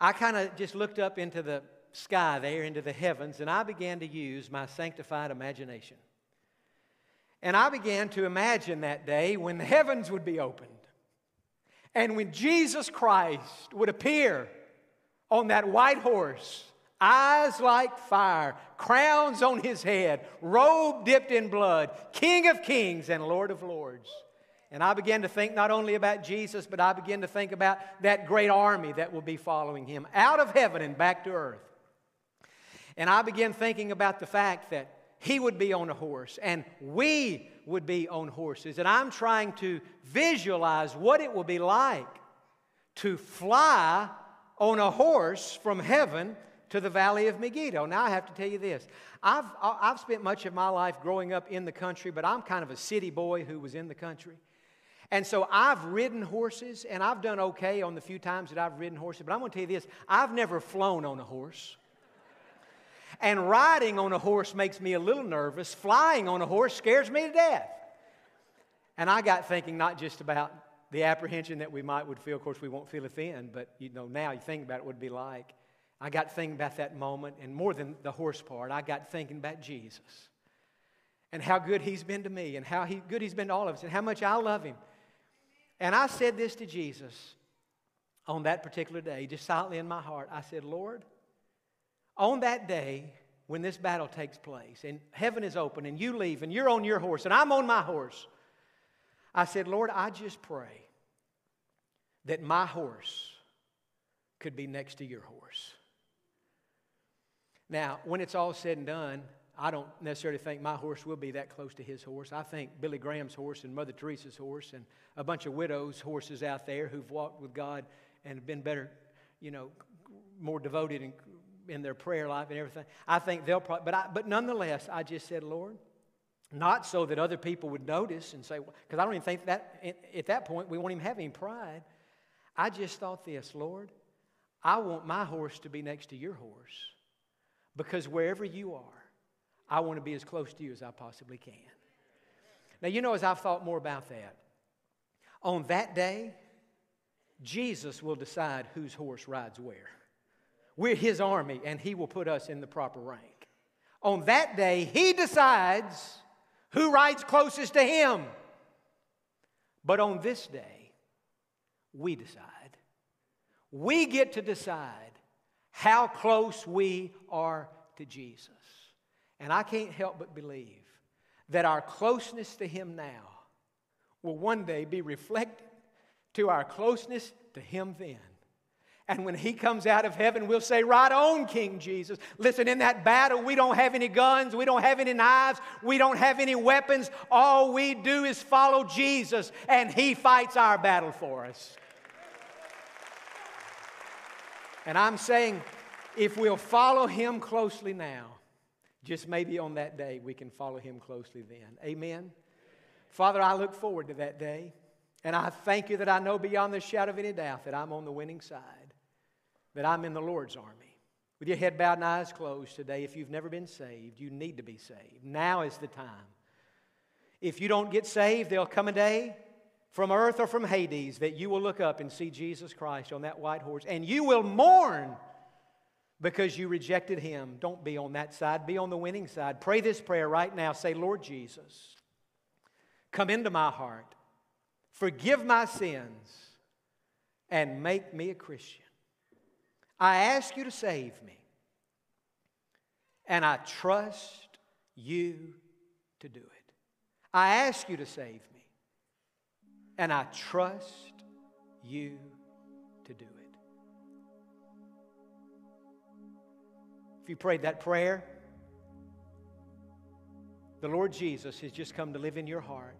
I kind of just looked up into the sky there, into the heavens, and I began to use my sanctified imagination. And I began to imagine that day when the heavens would be opened and when Jesus Christ would appear on that white horse, eyes like fire, crowns on his head, robe dipped in blood, King of kings and Lord of lords. And I began to think not only about Jesus, but I began to think about that great army that will be following him out of heaven and back to earth. And I began thinking about the fact that he would be on a horse and we would be on horses. And I'm trying to visualize what it will be like to fly on a horse from heaven to the valley of Megiddo. Now, I have to tell you this. I've, I've spent much of my life growing up in the country, but I'm kind of a city boy who was in the country. And so I've ridden horses, and I've done okay on the few times that I've ridden horses. But I'm going to tell you this I've never flown on a horse. And riding on a horse makes me a little nervous. Flying on a horse scares me to death. And I got thinking not just about the apprehension that we might would feel. Of course, we won't feel it then, but you know, now you think about it, it'd be like. I got thinking about that moment, and more than the horse part, I got thinking about Jesus and how good he's been to me and how he, good he's been to all of us and how much I love him. And I said this to Jesus on that particular day, just silently in my heart. I said, Lord, on that day when this battle takes place and heaven is open and you leave and you're on your horse and I'm on my horse, I said, Lord, I just pray that my horse could be next to your horse. Now, when it's all said and done, I don't necessarily think my horse will be that close to his horse. I think Billy Graham's horse and Mother Teresa's horse and a bunch of widows' horses out there who've walked with God and been better, you know, more devoted in, in their prayer life and everything. I think they'll probably, but, I, but nonetheless, I just said, Lord, not so that other people would notice and say, because I don't even think that at that point we won't even have any pride. I just thought this, Lord, I want my horse to be next to your horse because wherever you are, I want to be as close to you as I possibly can. Now, you know, as I've thought more about that, on that day, Jesus will decide whose horse rides where. We're his army, and he will put us in the proper rank. On that day, he decides who rides closest to him. But on this day, we decide. We get to decide how close we are to Jesus. And I can't help but believe that our closeness to Him now will one day be reflected to our closeness to Him then. And when he comes out of heaven, we'll say, Right on, King Jesus. Listen, in that battle, we don't have any guns, we don't have any knives, we don't have any weapons. All we do is follow Jesus, and he fights our battle for us. And I'm saying, if we'll follow him closely now, just maybe on that day we can follow him closely then. Amen. Father, I look forward to that day. And I thank you that I know beyond the shadow of any doubt that I'm on the winning side, that I'm in the Lord's army. With your head bowed and eyes closed today, if you've never been saved, you need to be saved. Now is the time. If you don't get saved, there'll come a day from earth or from Hades that you will look up and see Jesus Christ on that white horse, and you will mourn because you rejected him. Don't be on that side, be on the winning side. Pray this prayer right now. Say, Lord Jesus, come into my heart, forgive my sins, and make me a Christian. I ask you to save me, and I trust you to do it. I ask you to save me, and I trust you to do it. You prayed that prayer, the Lord Jesus has just come to live in your heart.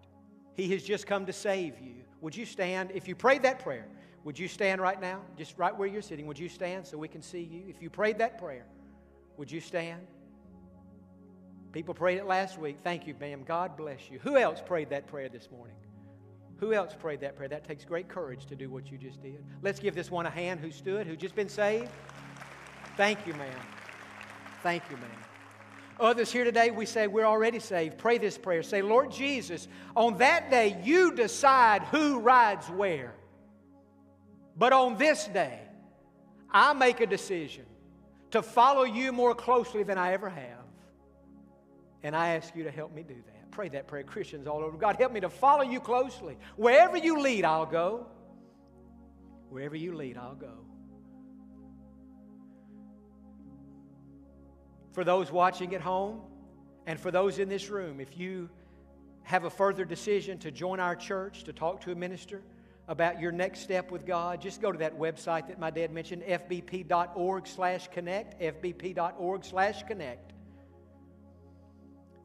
He has just come to save you. Would you stand? If you prayed that prayer, would you stand right now? Just right where you're sitting. Would you stand so we can see you? If you prayed that prayer, would you stand? People prayed it last week. Thank you, ma'am. God bless you. Who else prayed that prayer this morning? Who else prayed that prayer? That takes great courage to do what you just did. Let's give this one a hand who stood, who just been saved. Thank you, ma'am. Thank you, ma'am. Others here today, we say we're already saved. Pray this prayer. Say, Lord Jesus, on that day, you decide who rides where. But on this day, I make a decision to follow you more closely than I ever have. And I ask you to help me do that. Pray that prayer, Christians all over. God, help me to follow you closely. Wherever you lead, I'll go. Wherever you lead, I'll go. For those watching at home and for those in this room, if you have a further decision to join our church, to talk to a minister about your next step with God, just go to that website that my dad mentioned, fbp.org slash connect, fbp.org slash connect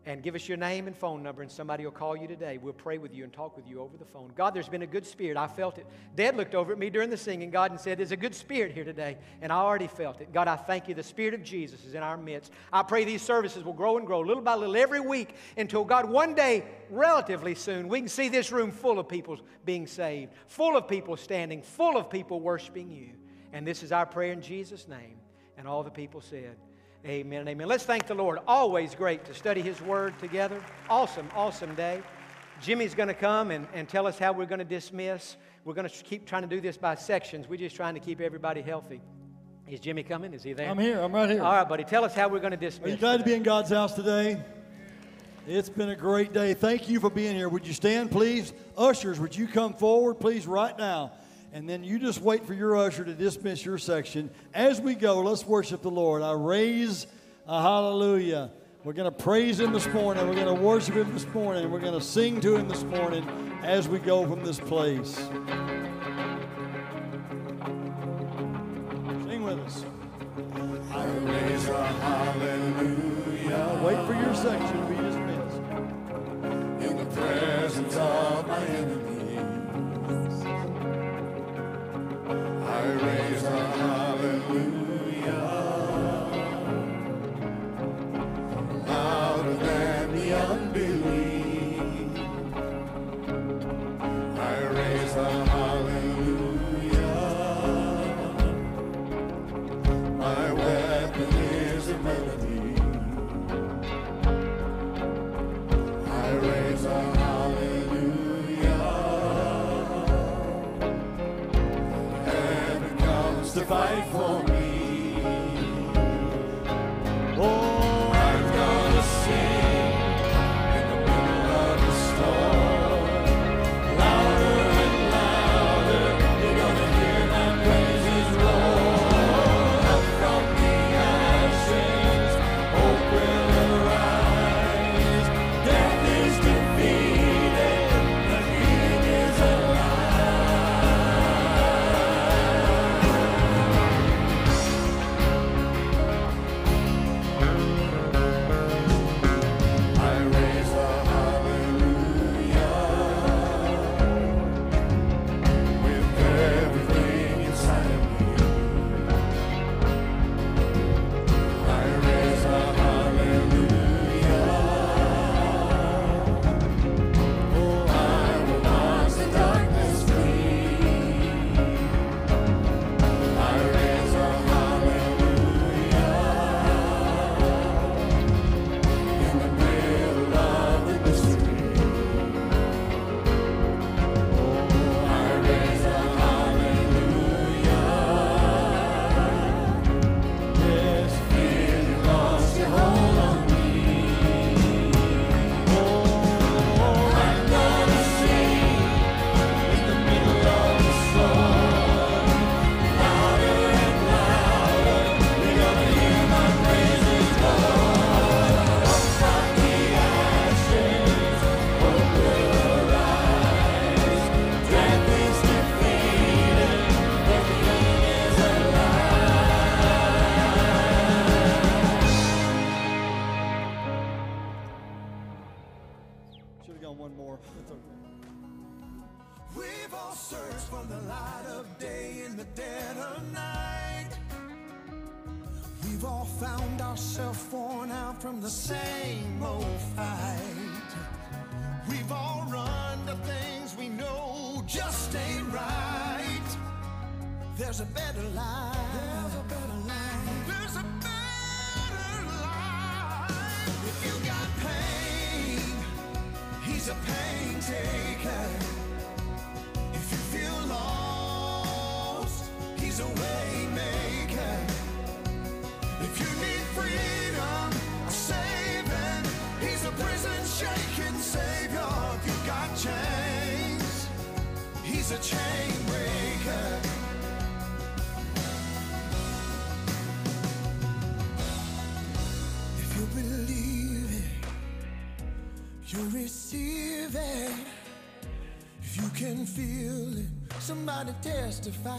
and give us your name and phone number, and somebody will call you today. We'll pray with you and talk with you over the phone. God, there's been a good spirit. I felt it. Dad looked over at me during the singing, God, and said, There's a good spirit here today, and I already felt it. God, I thank you. The Spirit of Jesus is in our midst. I pray these services will grow and grow little by little every week until, God, one day, relatively soon, we can see this room full of people being saved, full of people standing, full of people worshiping you. And this is our prayer in Jesus' name. And all the people said, Amen and amen. Let's thank the Lord. Always great to study His Word together. Awesome, awesome day. Jimmy's going to come and, and tell us how we're going to dismiss. We're going to keep trying to do this by sections. We're just trying to keep everybody healthy. Is Jimmy coming? Is he there? I'm here. I'm right here. All right, buddy. Tell us how we're going to dismiss. Are you glad to be in God's house today? It's been a great day. Thank you for being here. Would you stand, please? Ushers, would you come forward, please, right now? And then you just wait for your usher to dismiss your section. As we go, let's worship the Lord. I raise a hallelujah. We're going to praise Him this morning. We're going to worship Him this morning. We're going to sing to Him this morning as we go from this place. Sing with us. I raise a hallelujah Wait for your section somebody